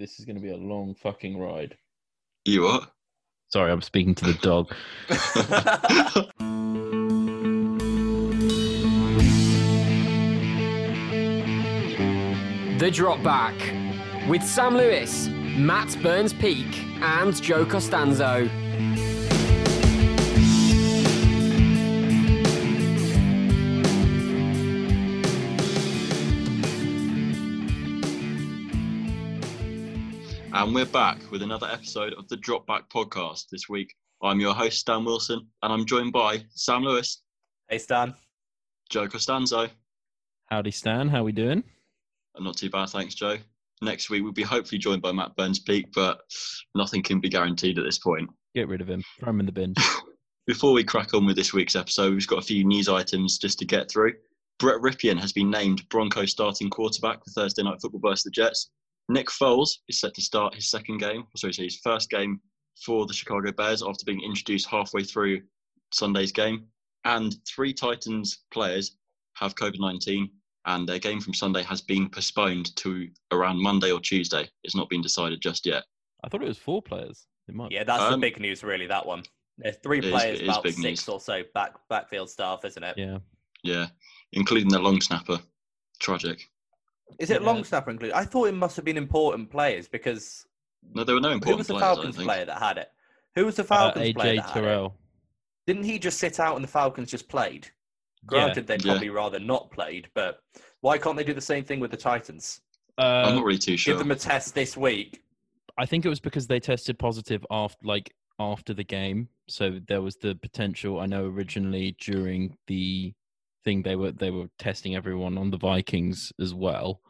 This is going to be a long fucking ride. You what? Sorry, I'm speaking to the dog. The Drop Back with Sam Lewis, Matt Burns Peak, and Joe Costanzo. And we're back with another episode of the Drop Back podcast. This week, I'm your host, Stan Wilson, and I'm joined by Sam Lewis, Hey Stan. Joe Costanzo. Howdy, Stan. How are we doing? I'm Not too bad, thanks, Joe. Next week, we'll be hopefully joined by Matt Burns Peak, but nothing can be guaranteed at this point. Get rid of him. Throw him in the bin. Before we crack on with this week's episode, we've got a few news items just to get through. Brett Rypien has been named Bronco starting quarterback for Thursday Night Football versus the Jets. Nick Foles is set to start his second game, sorry, his first game for the Chicago Bears after being introduced halfway through Sunday's game. And three Titans players have COVID 19, and their game from Sunday has been postponed to around Monday or Tuesday. It's not been decided just yet. I thought it was four players. It might. Yeah, that's the Um, big news, really. That one. There's three It is- players, it is about six news. or so back backfield staff, isn't it? Yeah. Yeah, including the long snapper. Tragic. Is it Yeah. long snapper included? I thought it must have been important players because No, there were no who important was the players. I don't Falcons player that had it? Who was the Uh, Falcons player AJ that had it? Terrell. Didn't he just sit out and the Falcons just played? Yeah. Granted, they'd Yeah. probably rather not played, but why can't they do the same thing with the Titans? I'm Uh, not really too sure. Give them a test this week. I think it was because they tested positive after, like, after the game. So there was the potential. I know originally during the thing they were they were testing everyone on the Vikings as well.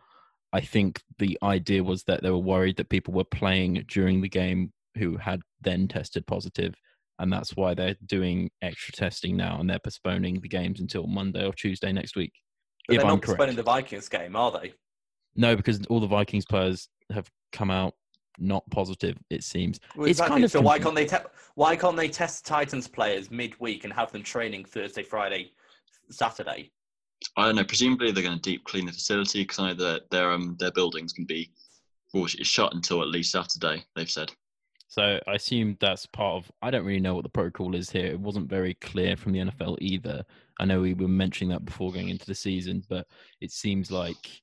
I think the idea was that they were worried that people were playing during the game who had then tested positive, and that's why they're doing extra testing now and they're postponing the games until Monday or Tuesday next week. But they're I'm not postponing correct. the Vikings game, are they? No, because all the Vikings players have come out not positive. It seems. Well, It's exactly. kind of so why can't they te- why can't they test Titans players midweek and have them training Thursday, Friday, Saturday? I don't know. Presumably, they're going to deep clean the facility because I know that their um their buildings can be well, it's shut until at least Saturday. They've said. So I assume that's part of. I don't really know what the protocol is here. It wasn't very clear from the NFL either. I know we were mentioning that before going into the season, but it seems like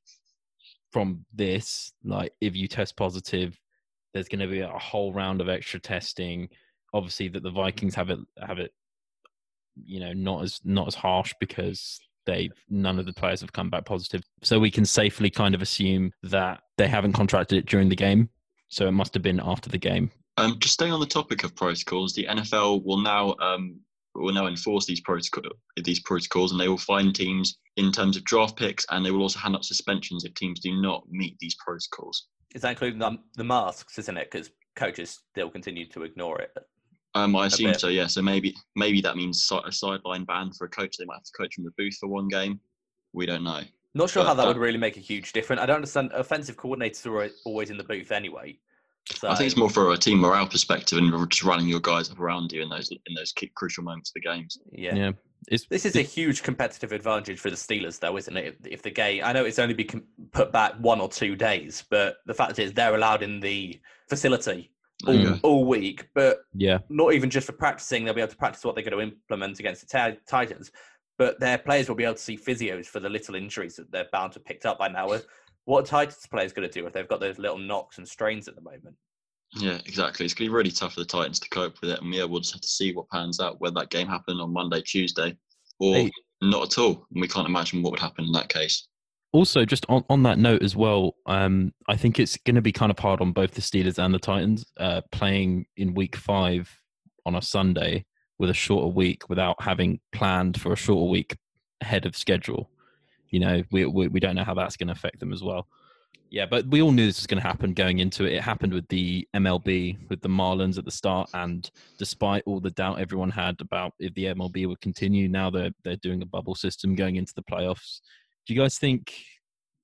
from this, like if you test positive, there's going to be a whole round of extra testing. Obviously, that the Vikings have it have it, you know, not as not as harsh because they none of the players have come back positive. So we can safely kind of assume that they haven't contracted it during the game. So it must have been after the game. Um, just staying on the topic of protocols, the NFL will now um will now enforce these protocol these protocols, and they will fine teams in terms of draft picks, and they will also hand out suspensions if teams do not meet these protocols. Is that including the, the masks, isn't it? Because coaches still continue to ignore it. Um, I assume bit. so. Yeah. So maybe maybe that means a sideline ban for a coach. They might have to coach from the booth for one game. We don't know. Not sure But how that that- would really make a huge difference. I don't understand. Offensive coordinators are always in the booth anyway. So I think it's more for a team morale perspective and just running your guys up around you in those in those key, crucial moments of the games. yeah. Yeah, it's This is a huge competitive advantage for the Steelers, though, isn't it? If, if the game, I know it's only been put back one or two days, but the fact is they're allowed in the facility all, go. all week, but yeah, not even just for practicing. They'll be able to practice what they're going to implement against the Ti- Titans, but their players will be able to see physios for the little injuries that they're bound to have picked up by now. What are Titans players going to do if they've got those little knocks and strains at the moment? Yeah, exactly. It's going to be really tough for the Titans to cope with it, and yeah, we'll just have to see what pans out. Whether that game happened on Monday, Tuesday, or Hey. not at all. And we can't imagine what would happen in that case. Also just on, on that note as well um i think it's going to be kind of hard on both the steelers and the titans uh playing in week five on a sunday with a shorter week without having planned for a shorter week ahead of schedule. You know we we, we don't know how that's going to affect them as well. Yeah but we all knew this was going to happen going into it. It happened with the mlb with the marlins at the start and despite all the doubt everyone had about if the mlb would continue now they're they're doing a bubble system going into the playoffs do you guys think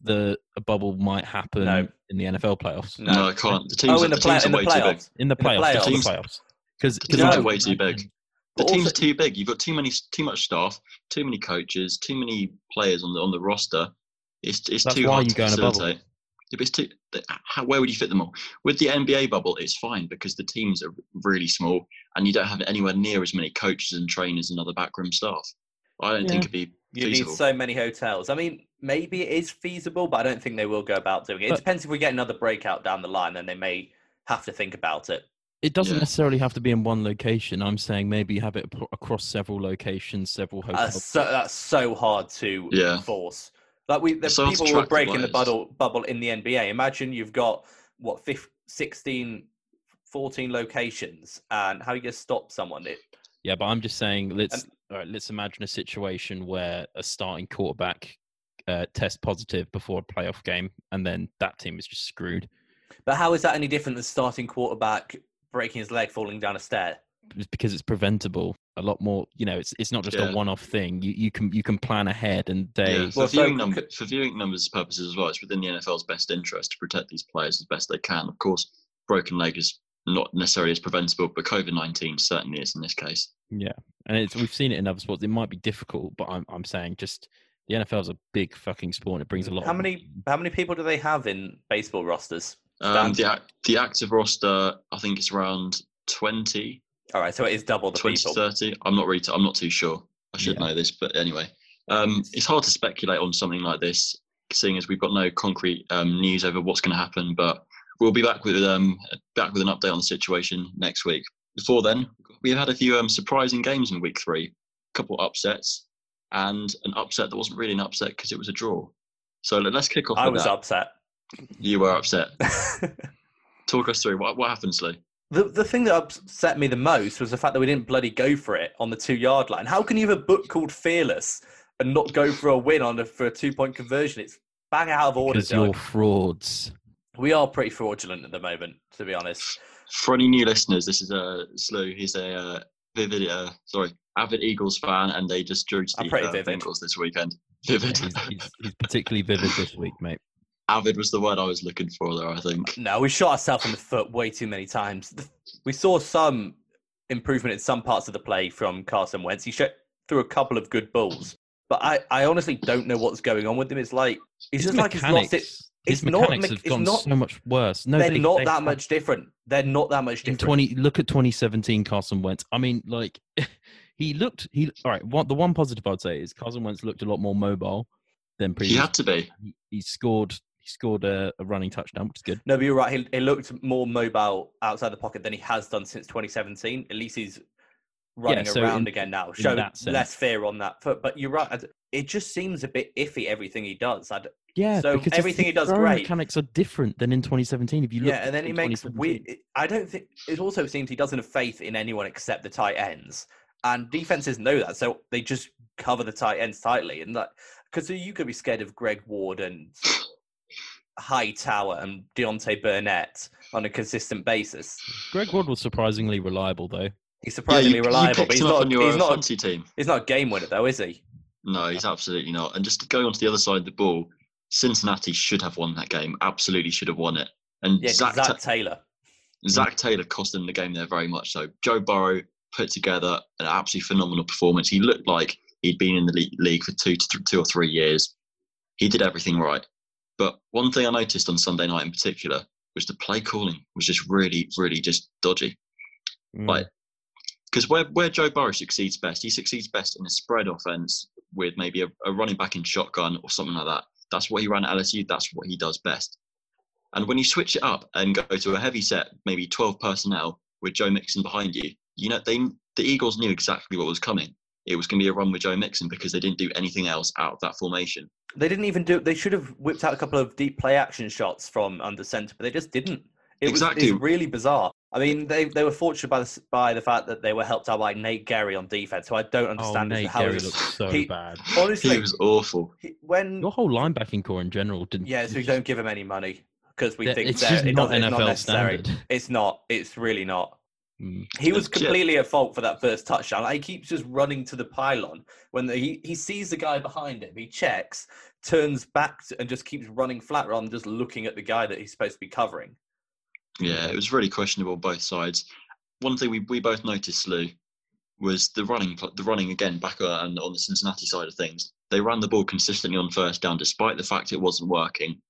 the a bubble might happen No. in the NFL playoffs? No. No, I can't. The teams, oh, in the, the play- teams in are the way too big. In the playoffs, just the playoffs. Because The teams No. are way too big. The But teams also- are too big. You've got too many, too much staff, too many coaches, too many players on the on the roster. It's it's too why hard you to go in a bubble. facilitate. If it's too, how, where would you fit them all? With the NBA bubble, it's fine because the teams are really small and you don't have anywhere near as many coaches and trainers and other backroom staff. I don't think it'd be You feasible. need so many hotels. I mean, maybe it is feasible, but I don't think they will go about doing it. It depends if we get another breakout down the line, then they may have to think about it. It doesn't Yeah. necessarily have to be in one location. I'm saying maybe have it across several locations, several hotels. That's so, that's so hard to Yeah. enforce. Like we, the It's hard to people were breaking the bubble, bubble in the NBA. Imagine you've got what 15, 16, 14 locations, and how are you going to stop someone? It, Yeah, but I'm just saying let's all right, let's imagine a situation where a starting quarterback uh, tests positive before a playoff game, and then that team is just screwed. but how is that any different than starting quarterback breaking his leg, falling down a stair? It's because it's preventable. A lot more, you know. It's it's not just Yeah. a one-off thing. You you can you can plan ahead, and they Yeah, for, Well, viewing c- number, for viewing numbers purposes as well, it's within the NFL's best interest to protect these players as best they can. Of course, broken leg is not necessarily as preventable, but COVID nineteen certainly is in this case. Yeah, and it's we've seen it in other sports. It might be difficult, but I'm I'm saying just the NFL is a big fucking sport. and It brings a lot. How of many money. how many people do they have in baseball rosters? Um, the the active roster, I think it's around 20, All right, so it is double the 20 people. 30. I'm not really. T- I'm not too sure. I should Yeah. know this, but anyway, um, it's hard to speculate on something like this, seeing as we've got no concrete um, news over what's going to happen. But we'll be back with um, back with an update on the situation next week. Before then, we've had a few um, surprising games in week three, a couple upsets, and an upset that wasn't really an upset because it was a draw. So let- let's kick off. I with was that. upset. You were upset. Talk us through what what happened, Slew. The, the thing that upset me the most was the fact that we didn't bloody go for it on the two yard line. How can you have a book called Fearless and not go for a win on a, for a two point conversion? It's bang out of order. Because you're frauds. We are pretty fraudulent at the moment, to be honest. For any new listeners, this is a Slew. He's a uh, vivid, uh, sorry, avid Eagles fan, and they just drew to the pretty uh, vivid. Bengals this weekend. Yeah, Vivid. he's, he's, he's particularly vivid this week, mate. avid was the word I was looking for there. I think. No, we shot ourselves in the foot way too many times. We saw some improvement in some parts of the play from Carson Wentz. He shot through a couple of good balls, but I, I honestly don't know what's going on with him. It's like it's His just like he's lost it. His it's not mechanics me- have it's gone not- so much worse. No, They're they- not they that have- much different. They're not that much in different. 20 look at 2017 Carson Wentz. I mean, like he looked he all right, one the one positive I'd say is Carson Wentz looked a lot more mobile than previous. He had to be. He, he scored he scored a, a running touchdown, which is good. No, but you're right. He, he looked more mobile outside the pocket than he has done since 2017. At least he's running so around in- again now, in showing that less fear on that foot. But you're right. I d- It just seems a bit iffy everything he does. I d- Yeah, So because everything he does great. Mechanics are different than in 2017. If you look yeah, and then he makes 2017. weird. I don't think it also seems he doesn't have faith in anyone except the tight ends, and defenses know that, so they just cover the tight ends tightly, and that because you could be scared of Greg Ward and Hightower and Deontay Burnett on a consistent basis. Greg Ward was surprisingly reliable though. He's surprisingly you, you reliable, picked but he's not. on your He's not. fancy team. He's not a game winner, though, is he? No, he's absolutely not. And just going on to the other side of the ball, Cincinnati should have won that game. Absolutely should have won it. And Yeah, Zac, Zac Ta- Taylor. Zac Taylor cost them the game there very much so. Joe Burrow put together an absolutely phenomenal performance. He looked like he'd been in the league for two, to th- two or three years. He did everything right. But one thing I noticed on Sunday night in particular was the play calling was just really, really just dodgy. Mm. Like, because where, where Joe Burrow succeeds best, he succeeds best in a spread offense with maybe a, a running back in shotgun or something like that. That's what he ran at LSU. That's what he does best. And when you switch it up and go to a heavy set, maybe 12 personnel with Joe Mixon behind you, you know, they the Eagles knew exactly what was coming. It was going to be a run with Joe Mixon because they didn't do anything else out of that formation. They didn't even do. They should have whipped out a couple of deep play action shots from under center, but they just didn't. It Exactly. was really bizarre. I mean, they they were fortunate by the by the fact that they were helped out by Nate Gerry on defense, who I don't oh, understand as Nate how Gerry he's- looks so he- bad. honestly He was awful. he- when Your whole linebacking core in general didn't. yeah, so we don't give him any money because we think it's that it not doesn't- it's not NFL necessary. standard. It's not. It's really not. Mm. He was completely at fault for that first touchdown. Like, he keeps just running to the pylon when the, he he sees the guy behind him. He checks, turns back, to, and just keeps running flat rather than just looking at the guy that he's supposed to be covering. Yeah, it was really questionable both sides. One thing we, we both noticed, Lou, was the running the running again back uh, on, on the Cincinnati side of things. They ran the ball consistently on first down, despite the fact it wasn't working.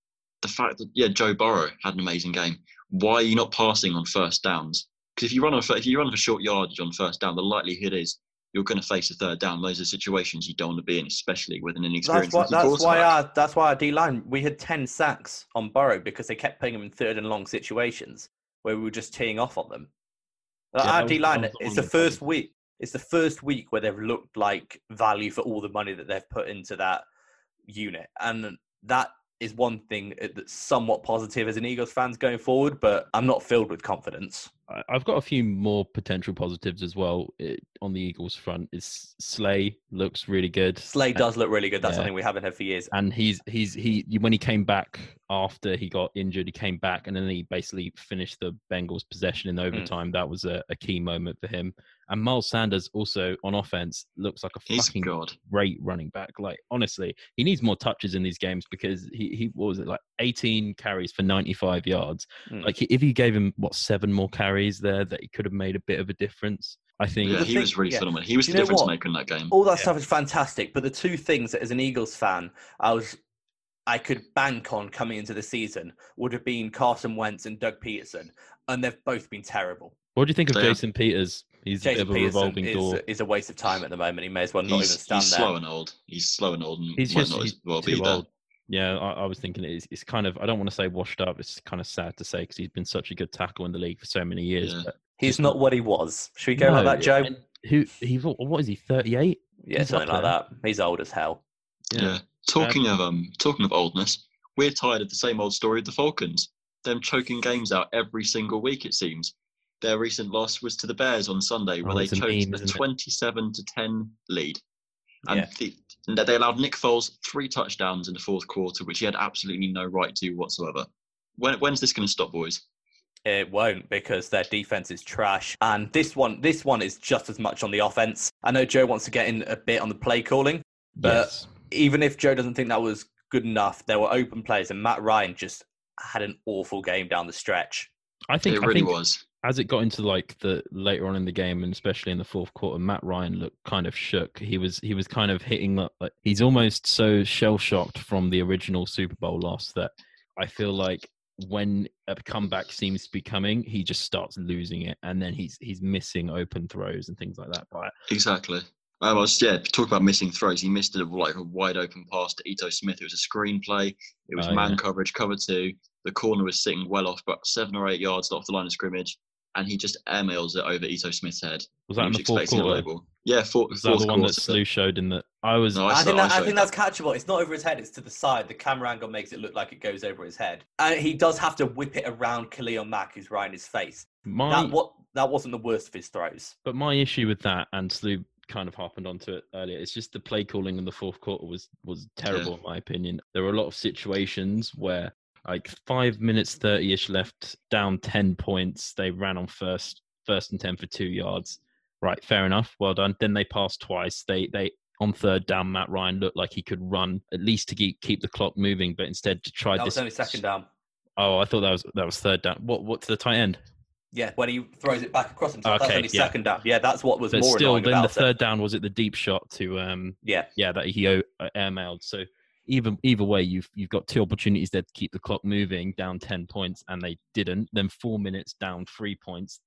the fact that yeah, Joe Burrow had an amazing game. Why are you not passing on first downs? Because if you run on if you run for short yardage on first down, the likelihood is you're going to face a third down. Those are situations you don't want to be in, especially with an That's inexperienced rookie That's why our. That's why our D line. We had ten sacks on Burrow because they kept putting him in third and long situations where we were just teeing off on them. Yeah, our D line. that was the It's the first week. It's the first week where they've looked like value for all the money that they've put into that unit, and that is one thing that's somewhat positive as an Eagles fans going forward. But I'm not filled with confidence. I- I've got a few more potential positives as well eh, on the Eagles front. Is Slay looks really good. Slay And- does look really good. That's yeah. something we haven't had for years. and he's he's he when he came back after he got injured, he came back and then he basically finished the Bengals' possession in overtime. That was a, a key moment for him. And Miles Sanders also on offense looks like a He's fucking God. great running back. Like honestly, he needs more touches in these games because he he what was it like 18 carries for 95 yards. Mm. Like if you gave him what seven more carries there, that he could have made a bit of a difference. I think. Yeah, he thing- was really yeah. phenomenal. He was Do the difference what? maker in that game. all that Yeah. stuff is fantastic but the two things that as an eagles fan i was i could bank on coming into the season would have been carson wentz and doug pederson and they've both been terrible What do you think of They are- Jason Peters? He's a jason bit of a peterson revolving is, door. is a waste of time at the moment he may as well not even stand he's there slow and old. He's slow and old and He's might just not as well be there. old. Yeah, I, I was thinking it's, it's kind of I don't want to say washed up. It's kind of sad to say because he's been such a good tackle in the league for so many years. Yeah. But he's not what he was should we go No, like that joe and Who he? What is he? Thirty eight. yeah he's something up like that he's old as hell Yeah. Talking of um, talking of oldness, we're tired of the same old story of the Falcons. Them choking games out every single week. It seems. Their recent loss was to the Bears on Sunday, where Oh, they it's a choked meme, a isn't it? twenty-seven to ten lead, and, Yeah. the, they allowed Nick Foles three touchdowns in the fourth quarter, which he had absolutely no right to whatsoever. When, when's this going to stop, boys? It won't because their defense is trash. And this one, this one is just as much on the offense. I know Joe wants to get in a bit on the play calling. But- Yes. even if Joe doesn't think that was good enough, there were open plays, and Matt Ryan just had an awful game down the stretch. I think it I really think was. As it got into like the later on in the game and especially in the fourth quarter, Matt Ryan looked kind of shook. He was he was kind of hitting like like- he's almost so shell shocked from the original Super Bowl loss that I feel like when a comeback seems to be coming, he just starts losing it, and then he's he's missing open throws and things like that. But Exactly. I was yeah. Talk about missing throws. He missed a like a wide open pass to Ito Smith. It was a screenplay. It was Oh, man yeah. coverage, cover two. The corner was sitting well off, but seven or eight yards off the line of scrimmage, and he just airmails it over Ito Smith's head. was that He in was the fourth quarter? Yeah, four, Was that the one quarter. that Slew showed in the? I was. No, I, saw- think that, I saw think that's catchable. It's not over his head; it's to the side. The camera angle makes it look like it goes over his head, and he does have to whip it around Khalil Mack, who's right in his face. my That what that wasn't the worst of his throws. But my issue with that, and Slew kind of harped onto it earlier, it's just the play calling in the fourth quarter was was terrible in my opinion. There were a lot of situations where like five minutes thirty ish left, down ten points, they ran on first first and ten for two yards. Right, fair enough, well done. Then they passed twice. They they on third down, Matt Ryan looked like he could run at least to keep keep the clock moving, but instead to try That this. was only second down. Oh, I thought that was that was third down. What what to the tight end? Yeah, when he throws it back across himself, that's Okay, only yeah. second down. Yeah, that's what was But more still, then the it. third down was it the deep shot to um Yeah, yeah that he uh, airmailed. So either either way, you've you've got two opportunities there to keep the clock moving, down ten points, and they didn't. Then four minutes down, three points,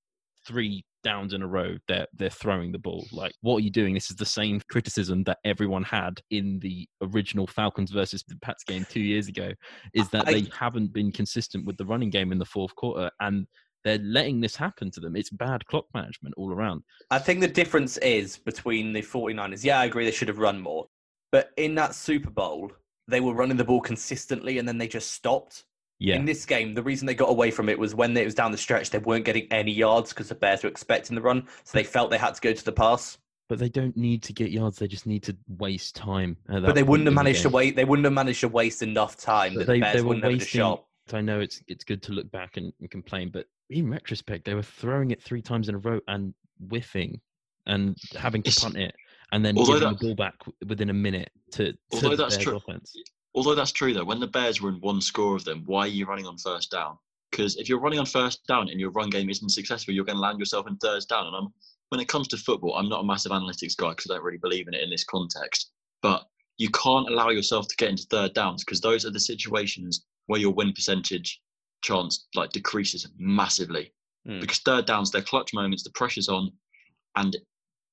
three downs in a row. They're they're throwing the ball. Like what are you doing? This is the same criticism that everyone had in the original Falcons versus the Pats game two years ago. Is that I- they haven't been consistent with the running game in the fourth quarter and. They're letting this happen to them. It's bad clock management all around. I think the difference is between the 49ers. Yeah, I agree they should have run more. But in that Super Bowl, they were running the ball consistently and then they just stopped. Yeah, In this game, the reason they got away from it was when it was down the stretch, they weren't getting any yards because the Bears were expecting the run. So they felt they had to go to the pass. But they don't need to get yards. They just need to waste time. But they wouldn't have managed to wait. They wouldn't have managed to waste enough time that they- the Bears they were wouldn't have a wasting- shot. I know it's it's good to look back and, and complain, but in retrospect, they were throwing it three times in a row and whiffing and having to It's- punt it and then Although giving the ball back within a minute to, to Although the that's Bears true- offense. Although that's true though, when the Bears were in one score of them, why are you running on first down? Because if you're running on first down and your run game isn't successful, you're going to land yourself in third down. And I'm, when it comes to football, I'm not a massive analytics guy because I don't really believe in it in this context. But you can't allow yourself to get into third downs because those are the situations where your win percentage chance like decreases massively Mm. because third downs, they're clutch moments, the pressure's on, and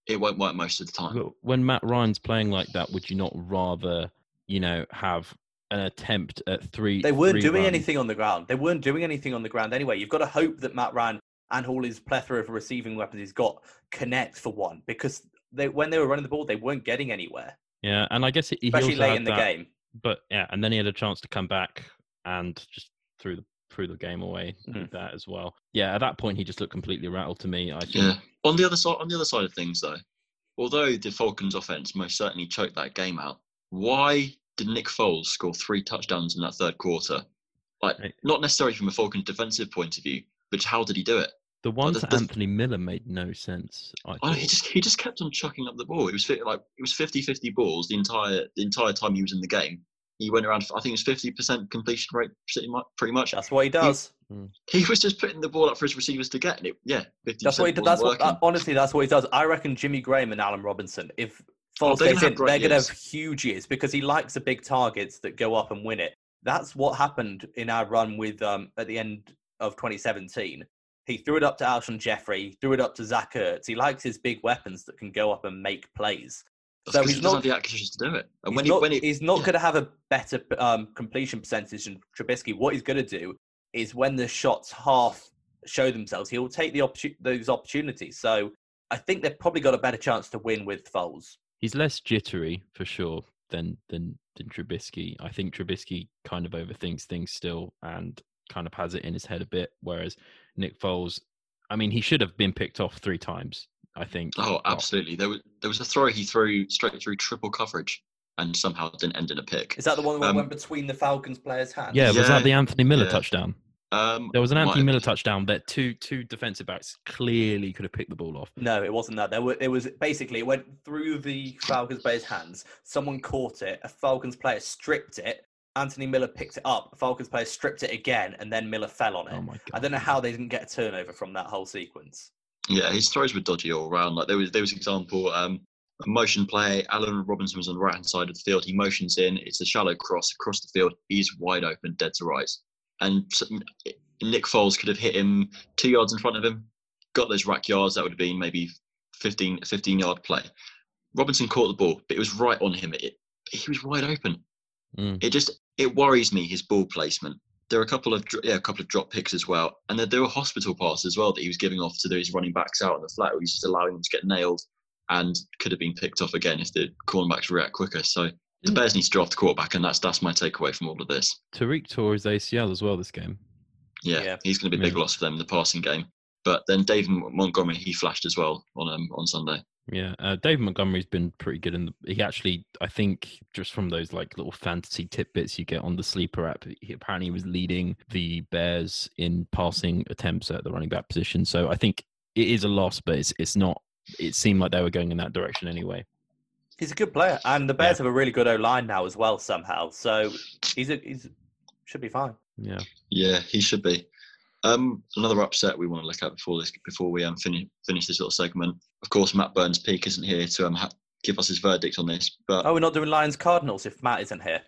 it won't work most of the time. But when Matt Ryan's playing like that, would you not rather, you know, have an attempt at three? They weren't three doing runs? anything on the ground. They weren't doing anything on the ground anyway. You've got to hope that Matt Ryan and all his plethora of receiving weapons he's got connect for one because they, when they were running the ball, they weren't getting anywhere, Yeah, and I guess he, he especially also late in the that- game. But yeah, and then he had a chance to come back and just threw the threw the game away Mm. with that as well. Yeah, at that point he just looked completely rattled to me. I think. Yeah. On the other side, on the other side of things, though, although the Falcons' offense most certainly choked that game out, why did Nick Foles score three touchdowns in that third quarter? Like, Right. not necessarily from a Falcons defensive point of view, but how did he do it? The one the- to the- Anthony Miller made no sense. I Oh, thought. he just he just kept on chucking up the ball. It was like it was 50-50 balls the entire the entire time he was in the game. He went around. I think it was fifty percent completion rate, pretty much. Pretty much. That's what he does. He was just putting the ball up for his receivers to get, and it yeah, fifty That's what he does. That's what, honestly, that's what he does. I reckon Jimmy Graham and Allen Robinson, if Oh, Foles they're gets gonna have great they're going to years. have huge years because he likes the big targets that go up and win it. That's what happened in our run with um, at the end of 2017. He threw it up to Alshon Jeffery, threw it up to Zach Ertz. He likes his big weapons that can go up and make plays. That's so 'cause he's he doesn't have the accuracy to do it. And He's when not, he when he he's not yeah. going to have a better um, completion percentage than Trubisky. What he's going to do is when the shots half show themselves, he will take the opportu- those opportunities. So I think they've probably got a better chance to win with Foles. He's less jittery for sure than than than Trubisky. I think Trubisky kind of overthinks things still and kind of has it in his head a bit, whereas Nick Foles, I mean, he should have been picked off three times. I think. Oh, absolutely. There was there was a throw he threw straight through triple coverage and somehow didn't end in a pick. Is that the one that Um, went between the Falcons players' hands? Yeah, was that the Anthony Miller yeah. touchdown? Um, There was an Anthony Miller touchdown that two two defensive backs clearly could have picked the ball off. No, it wasn't that. There were. It was basically it went through the Falcons player's hands. Someone caught it. A Falcons player stripped it. Anthony Miller picked it up. A Falcons player stripped it again, and then Miller fell on it. Oh my god! I don't know how they didn't get a turnover from that whole sequence. Yeah, his throws were dodgy all around. Like there was there was example um, a motion play. Allen Robinson was on the right hand side of the field. He motions in. It's a shallow cross across the field. He's wide open, dead to rights. And Nick Foles could have hit him two yards in front of him. Got those rack yards. That would have been maybe 15, 15 yard play. Robinson caught the ball, but it was right on him. It, he was wide open. Mm. It just it worries me his ball placement. There are a couple of yeah, a couple of drop picks as well, and there, there were hospital passes as well that he was giving off to those running backs out on the flat. Where he's just allowing them to get nailed, and could have been picked off again if the cornerbacks react quicker. So the Mm. Bears need to draft the quarterback, and that's that's my takeaway from all of this. Tarik tore his ACL as well this game. Yeah, Yeah. he's going to be a big Yeah. loss for them in the passing game. But then David Montgomery he flashed as well on um, on Sunday. Yeah, uh, David Montgomery's been pretty good in the. He actually, I think, just from those like little fantasy tidbits you get on the sleeper app, he apparently was leading the Bears in passing attempts at the running back position. So I think it is a loss, but it's it's not. It seemed like they were going in that direction anyway. He's a good player, and the Bears have a really good O line now as well somehow. So he's a he's should be fine. Yeah, Yeah, he should be. Um, another upset we want to look at before this before we um, finish finish this little segment. Of course, Matt Burns Peak isn't here to um, ha- give us his verdict on this, but Oh, we're not doing Lions Cardinals if Matt isn't here.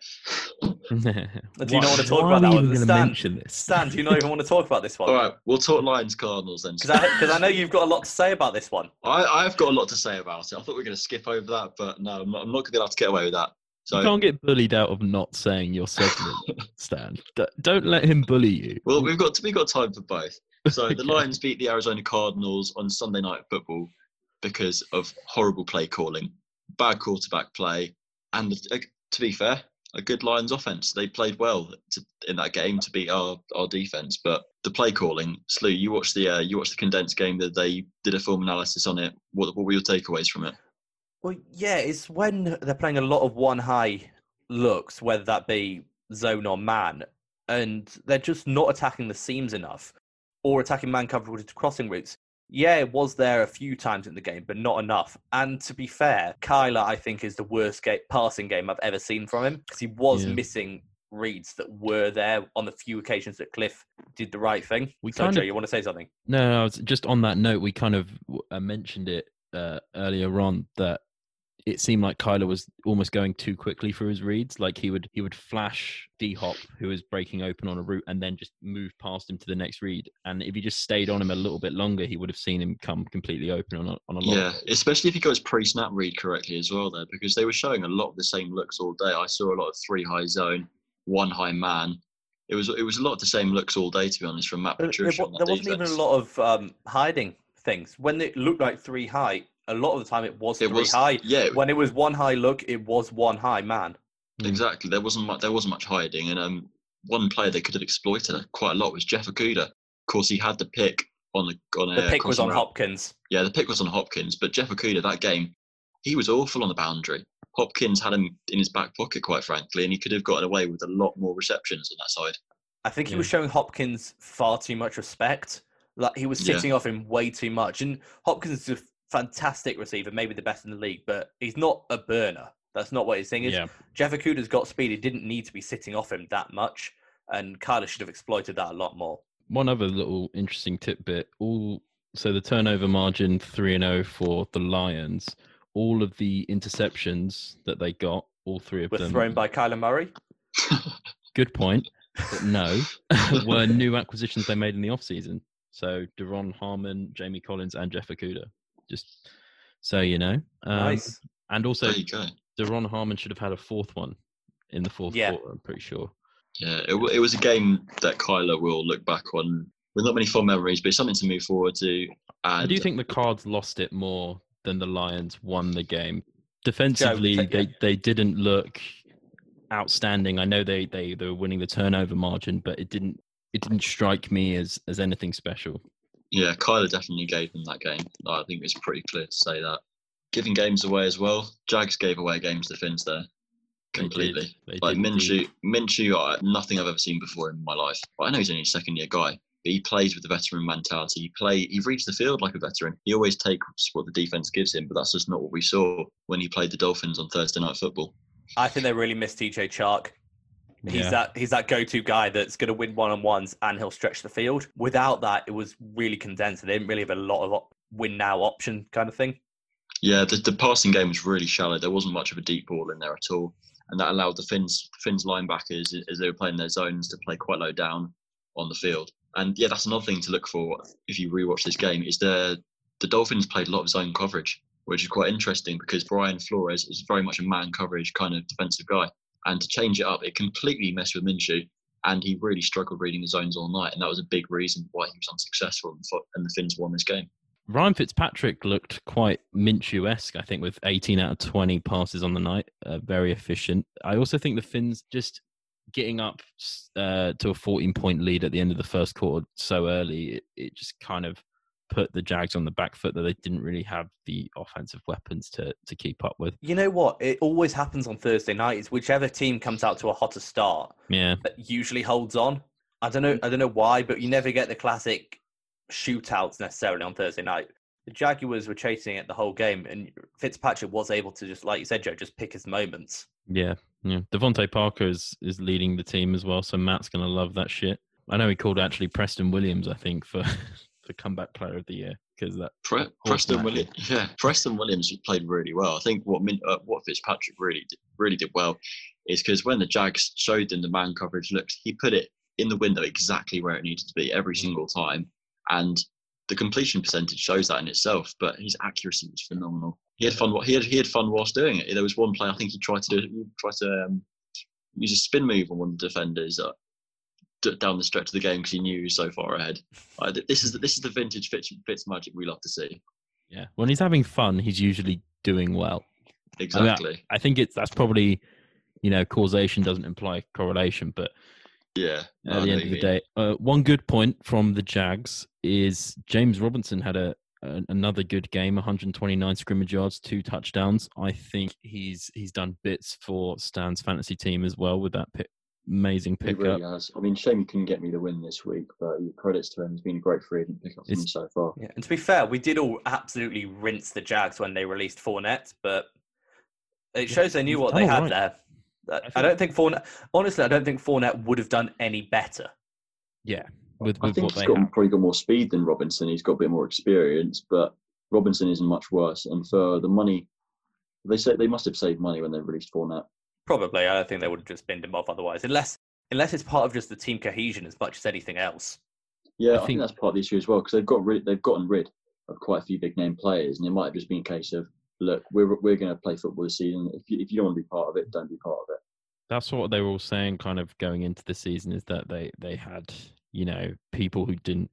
do you not want to talk why about that we one? even Stan- going to mention this? Stan, do you not even want to talk about this one? all right, we'll talk Lions Cardinals then. Because I, 'cause I know you've got a lot to say about this one. I, I've got a lot to say about it. I thought we were going to skip over that, but no, I'm not, I'm not going to be able to get away with that. So you can't get bullied out of not saying your segment, Stan. Don't let him bully you. Well, we've got we've got time for both. So the Okay. Lions beat the Arizona Cardinals on Sunday Night Football because of horrible play calling, bad quarterback play, and uh, to be fair, a good Lions offense. They played well to, in that game to beat our, our defense, but the play calling. Slew, you watched the uh, you watched the condensed game that they did a film analysis on it. What what were your takeaways from it? Well, yeah, it's when they're playing a lot of one high looks, whether that be zone or man, and they're just not attacking the seams enough or attacking man coverage with crossing routes. Yeah, it was there a few times in the game, but not enough. And to be fair, Kyler, I think, is the worst passing game I've ever seen from him because he was Yeah. missing reads that were there on the few occasions that Kliff did the right thing. We so, kind Joe, of- you want to say something? No, no, just on that note. We kind of uh, mentioned it uh, earlier on that it seemed like Kyler was almost going too quickly for his reads. Like he would he would flash D Hop, who was breaking open on a route, and then just move past him to the next read. And if he just stayed on him a little bit longer, he would have seen him come completely open on a, on a lot. Yeah, especially if he goes pre-snap read correctly as well there, because they were showing a lot of the same looks all day. I saw a lot of three high zone, one high man. It was it was a lot of the same looks all day, to be honest, from Matt There, Patricia. there on that there wasn't even a lot of um, hiding things. When it looked like three high, a lot of the time it was It three was high. yeah, When it was one high look, it was one high man. Mm. exactly. There wasn't much. There wasn't much hiding, and um, one player they could have exploited quite a lot was Jeff Okudah. Of course, he had the pick on the on The a pick was on route. Hopkins. Yeah, the pick was on Hopkins, but Jeff Okudah that game, he was awful on the boundary. Hopkins had him in his back pocket, quite frankly, and he could have gotten away with a lot more receptions on that side. I think he Yeah. was showing Hopkins far too much respect. Like he was Yeah. sitting off him way too much. And Hopkins is a fantastic receiver, maybe the best in the league, but he's not a burner. That's not what his thing is. Yeah, Jeff Okudah's got speed. He didn't need to be sitting off him that much. And Kyler should have exploited that a lot more. one other little interesting tidbit. All so the turnover margin three and zero for the Lions. All of the interceptions that they got, all three of Were them, thrown by Kyler Murray. good point. But no, were new acquisitions they made in the offseason. So Duron Harmon, Jamie Collins, and Jeff Okudah. Just so you know. Um, nice. And also, there you go. Duron Harmon should have had a fourth one in the fourth Yeah. quarter. I'm pretty sure. Yeah, it, it was a game that Kyler will look back on with not many fond memories, but it's something to move forward to. And I do think the Cards lost it more than the Lions won the game. Defensively, take- they, they didn't look outstanding. I know they, they, they were winning the turnover margin, but it didn't it didn't strike me as as anything special. Yeah, Kyler definitely gave them that game. I think it's pretty clear to say that. Giving games away as well. Jags gave away games to Finns there They did. completely. They Like did indeed. Minshew, Minshew, nothing I've ever seen before in my life. I know he's only a second year guy, but he plays with the veteran mentality. He play, he reads the field like a veteran. He always takes what the defense gives him, but that's just not what we saw when he played the Dolphins on Thursday Night Football. I think they really missed DJ Chark. He's Yeah. that he's that go-to guy that's going to win one-on-ones and he'll stretch the field. Without that, it was really condensed. They didn't really have a lot of op- win now option kind of thing. Yeah, the, the passing game was really shallow. There wasn't much of a deep ball in there at all, and that allowed the Finns Finns linebackers as they were playing their zones to play quite low down on the field. And yeah, that's another thing to look for if you rewatch this game is the the Dolphins played a lot of zone coverage, which is quite interesting because Brian Flores is very much a man coverage kind of defensive guy, and to change it up, it completely messed with Minshew. And he really struggled reading the zones all night, and that was a big reason why he was unsuccessful, and, the Finns won this game. Ryan Fitzpatrick looked quite Minshew esque, I think, with 18 out of 20 passes on the night. Uh, very efficient. I also think the Finns just getting up uh, to a 14 point lead at the end of the first quarter so early, it, it just kind of put the Jags on the back foot that they didn't really have the offensive weapons to, to keep up with. You know what? It always happens on Thursday night. Is whichever team comes out to a hotter start Yeah. that usually holds on. I don't know. I don't know why, but you never get the classic shootouts necessarily on Thursday night. The Jaguars were chasing it the whole game, and Fitzpatrick was able to just, like you said, Joe, just pick his moments. Yeah. Yeah. DeVante Parker is, is leading the team as well. So Matt's going to love that shit. I know he called actually Preston Williams, I think, for, for comeback player of the year because that Pre- Preston Williams, yeah, Preston Williams played really well. I think what Min- uh, what Fitzpatrick really did, really did well is because when the Jags showed them the man coverage looks, he put it in the window exactly where it needed to be every single time, and the completion percentage shows that in itself. But his accuracy was phenomenal. He had fun. He had he had fun whilst doing it. There was one play I think he tried to do. He tried to um, use a spin move on one of the defenders. Down the stretch of the game because he knew he was so far ahead. Uh, this is the, this is the vintage Fitz, Fitz magic we love to see. Yeah, when he's having fun, he's usually doing well. Exactly. I think it's that's probably, you know, causation doesn't imply correlation, but yeah. no, I at the end of the mean. day, uh, one good point from the Jags is James Robinson had a, a another good game, 129 scrimmage yards, two touchdowns. I think he's he's done bits for Stan's fantasy team as well with that pick, amazing He pickup. really has. I mean, shame he couldn't get me the win this week, but credits to him. He's been a great free agent pickup for me so far. Yeah, and to be fair, we did all absolutely rinse the Jags when they released Fournette, but it shows they knew what they had right. there. I I don't think Fournette. Honestly, I don't think Fournette would have done any better. Yeah, with I think what he's they got have. probably got more speed than Robinson. He's got a bit more experience, but Robinson isn't much worse. And for the money They say they must have saved money when they released Fournette. Probably. I don't think they would have just binned him off otherwise, unless unless it's part of just the team cohesion as much as anything else. Yeah, I I, think, think- that's part of the issue as well because they've got rid, they've gotten rid of quite a few big name players, and it might have just been a case of look, we're we're going to play football this season. If you, if you don't want to be part of it, don't be part of it. That's what they were all saying, kind of going into the season, is that they they had you know people who didn't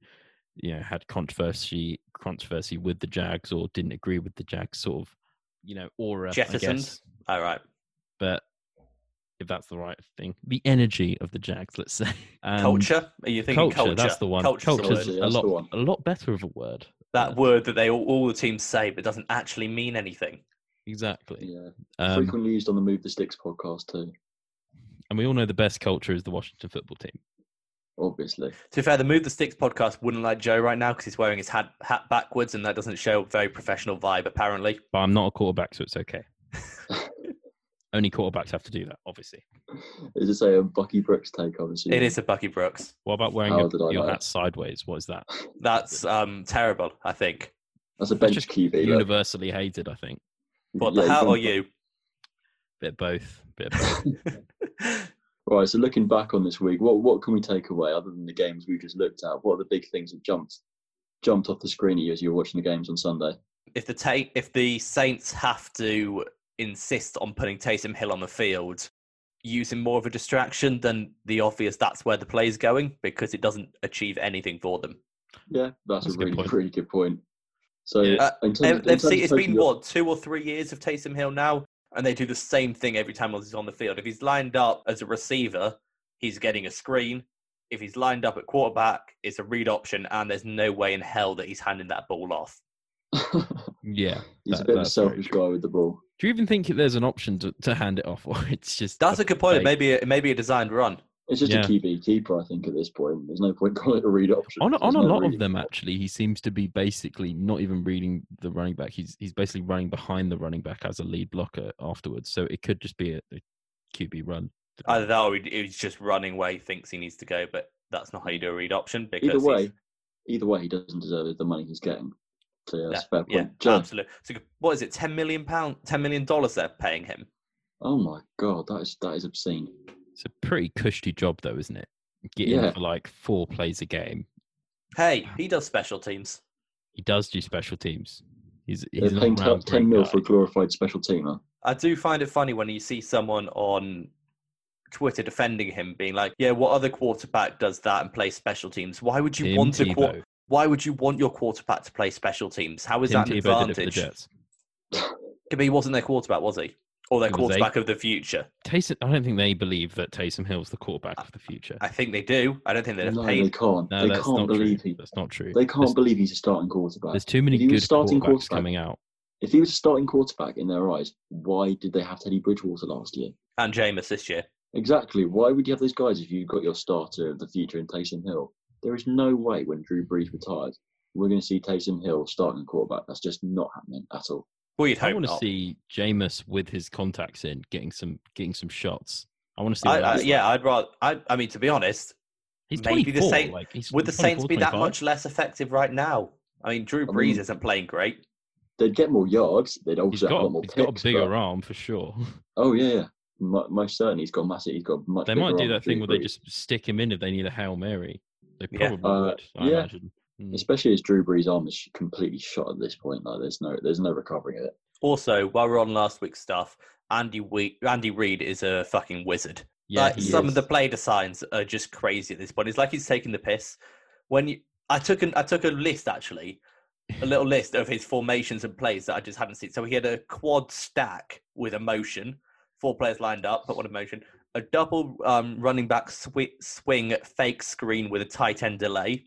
you know had controversy controversy with the Jags or didn't agree with the Jags sort of you know aura. I Jettisoned? guess. All right. But if that's the right thing, the energy of the Jags, let's say um, culture? Are you thinking Culture, culture? that's the one. Culture's the Culture's word. Culture, a that's the lot one. a lot better of a word. That Yeah, word that they all, all the teams say, but doesn't actually mean anything. exactly. Yeah, Um, frequently used on the Move the Sticks podcast too. and we all know the best culture is the Washington football team. Obviously, To be fair, the Move the Sticks podcast wouldn't like Joe right now because he's wearing his hat, hat backwards, and that doesn't show a very professional vibe, apparently. But I'm not a quarterback, so it's okay. Only quarterbacks have to do that, obviously. is it say a Bucky Brooks take? Obviously, It is a Bucky Brooks. What about wearing How your, your hat sideways? What is that? That's um, terrible, I think. That's a bench just QB. look. Universally hated, I think. What, Yeah, the hat can or you? Bit of both. Bit of both. Right, so looking back on this week, what what can we take away other than the games we've just looked at? What are the big things that jumped jumped off the screen at you as you were watching the games on Sunday? if the ta- if the Saints have to insist on putting Taysom Hill on the field, using more of a distraction than the obvious that's where the play is going because it doesn't achieve anything for them. Yeah, that's, That's a a really point. really good point. So Yeah. Uh, in terms, They've, in seen, it's been your- what two or three years of Taysom Hill now, and they do the same thing every time he's on the field. If he's lined up as a receiver, he's getting a screen. If he's lined up at quarterback, it's a read option, and there's no way in hell that he's handing that ball off. yeah. He's that- a bit of a selfish guy with the ball. Do you even think there's an option to, to hand it off, or it's just That's a good point. It fake? may be a, it may be a designed run. It's just Yeah. a QB keeper, I think, at this point. There's no point calling it a read option. on a, There's on a no lot of them it. actually he seems to be basically not even reading the running back he's he's basically running behind the running back as a lead blocker afterwards so it could just be a, a qb run Either that or he- he's just running where he thinks he needs to go, but that's not how you do a read option because Either way, either way, he doesn't deserve the money he's getting. So yeah, that's a fair yeah, point. Joe, absolutely. So what is it? Ten million pound, ten million dollars they're paying him. oh my god, that is that is obscene. it's a pretty cushy job though isn't it getting Yeah. for like four plays a game Hey, he does special teams. he does do special teams he's They're he's an paying all-round 10 great mil guy. for a glorified special teamer. I do find it funny when you see someone on Twitter defending him, being like, "Yeah, what other quarterback does that and plays special teams? Why would you Tim want a quar- Tebow. Why would you want your quarterback to play special teams? How is Tim that an Tebow did it for the advantage? Jets. Yeah, he wasn't their quarterback, was he? Or their was quarterback of the future? Taysom, I don't think they believe that Taysom Hill's the quarterback of the future. I think they do. I don't think they'd have No, they can't. No, they that's can't not believe true. he. That's not true. They can't There's, believe he's a starting quarterback. there's too many If he was good starting quarterbacks quarterback- coming out. If he was a starting quarterback in their eyes, why did they have Teddy Bridgewater last year? And Jameis this year. Exactly. Why would you have those guys if you've got your starter of the future in Taysom Hill? There is no way when Drew Brees retires, we're going to see Taysom Hill starting quarterback. That's just not happening at all. Well, you'd I hope want to see Jameis with his contacts in, getting some getting some shots. I want to see. I, what I, yeah, like. I'd rather. I, I mean, to be honest, he's maybe the 24, like, he's would the Saints be that much less effective right now? I mean, Drew I Brees mean- isn't playing great. They'd get more yards. They'd He's also have a got lot more he's picks. got a bigger but- arm for sure. Oh yeah, yeah. Most certainly he's got massive. He's got much. They bigger might do arm that thing Drew where they just stick him in if they need a hail mary. They Yeah. probably Uh, would. I yeah. imagine. Mm. especially as Drew Brees' arm is completely shot at this point. Like there's no, there's no recovering it. Also, while we're on last week's stuff, Andy we- Andy Reid is a fucking wizard. Yeah, like some is. of the play designs are just crazy at this point. It's like he's taking the piss. When you, I took an, I took a list actually, a little list of his formations and plays that I just hadn't seen. So he had a quad stack with a motion, four players lined up, but one in motion. A double um, running back swi- swing fake screen with a tight end delay,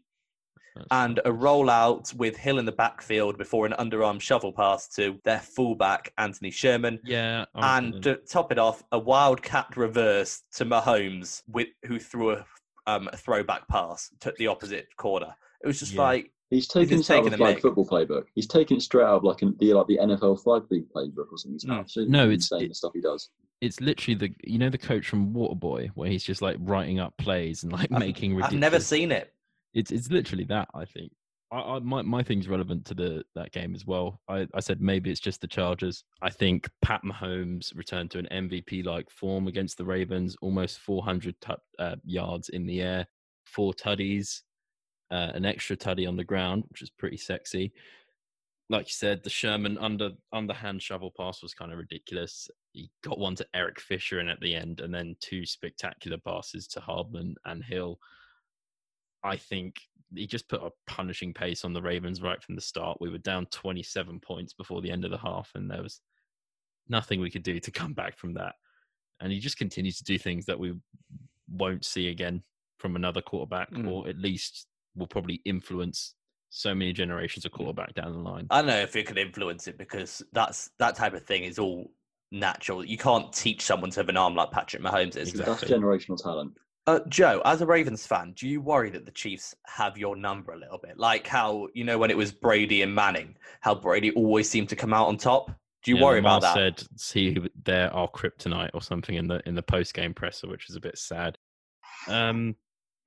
That's and a rollout with Hill in the backfield before an underarm shovel pass to their fullback Anthony Sherman. yeah, I And reckon- to top it off, a wildcat reverse to Mahomes, with, who threw a, um, a throwback pass to the opposite corner. It was just Yeah. like, He's taken it out taking of the flag football playbook. He's taken it straight out of like an, the like the NFL flag league playbook or something. It's Mm. absolutely No, it's- insane it- the stuff he does. It's literally the you know the coach from Waterboy where he's just like writing up plays and like I've- making I've never seen it. It's it's literally that I think. I, I, my my thing's relevant to the that game as well. I, I said maybe it's just the Chargers. I think Pat Mahomes returned to an MVP like form against the Ravens, almost 400 tu- uh, yards in the air, four tuddies, uh, an extra tuddy on the ground, which is pretty sexy. Like you said, the Sherman under underhand shovel pass was kind of ridiculous. He got one to Eric Fisher in at the end, and then two spectacular passes to Hardman and Hill. I think he just put a punishing pace on the Ravens right from the start. We were down 27 points before the end of the half, and there was nothing we could do to come back from that. And he just continues to do things that we won't see again from another quarterback, Mm. or at least will probably influence so many generations of quarterback down the line. I don't know if it could influence it because that's that type of thing is all natural. You can't teach someone to have an arm like Patrick Mahomes is. Exactly. That's generational talent. Uh, Joe, as a Ravens fan, do you worry that the Chiefs have your number a little bit? Like how you know when it was Brady and Manning, how Brady always seemed to come out on top. Do you Yeah, worry Lamar about that? Said, "See, who- they're kryptonite" or something in the in the post game presser, which is a bit sad. Um,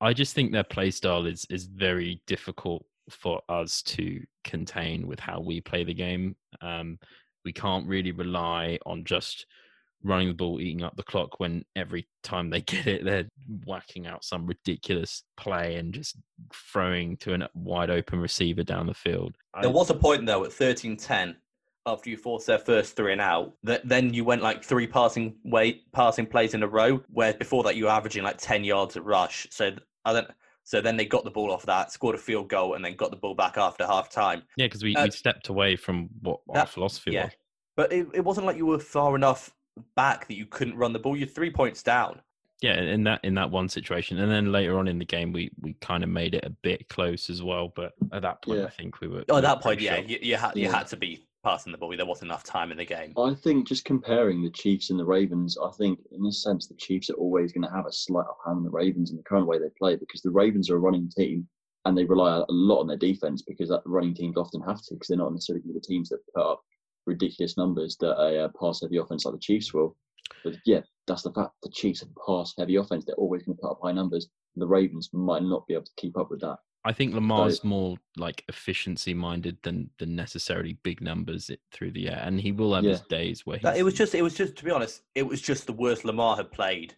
I just think their play style is is very difficult for us to contain with how we play the game. Um, we can't really rely on just running the ball, eating up the clock when every time they get it, they're whacking out some ridiculous play and just throwing to a wide open receiver down the field. There was a point though at thirteen ten after you forced their first three and out, that then you went like three passing way passing plays in a row, where before that you were averaging like ten yards at rush. So I don't. So then they got the ball off that, scored a field goal, and then got the ball back after half time. Yeah, because we, Uh, we stepped away from what our that- philosophy yeah. was. But it, it wasn't like you were far enough back that you couldn't run the ball. You're three points down. Yeah, in that in that one situation, and then later on in the game, we we kind of made it a bit close as well. But at that point, Yeah. I think we were. Oh, at were that point, pretty yeah, you, you had you Yeah. had to be passing the ball. There wasn't enough time in the game. I think just comparing the Chiefs and the Ravens, I think in this sense the Chiefs are always going to have a slight upper hand on the Ravens in the current way they play because the Ravens are a running team and they rely a lot on their defense because that running teams often have to because they're not necessarily the teams that put up ridiculous numbers that a uh, pass heavy offense like the Chiefs will. But yeah, that's the fact. The Chiefs have pass heavy offense. They're always going to put up high numbers. The Ravens might not be able to keep up with that. I think Lamar's more like efficiency minded than than necessarily big numbers it, through the air, and he will have his days where That- he's, it was just, it was just, to be honest, it was just the worst Lamar had played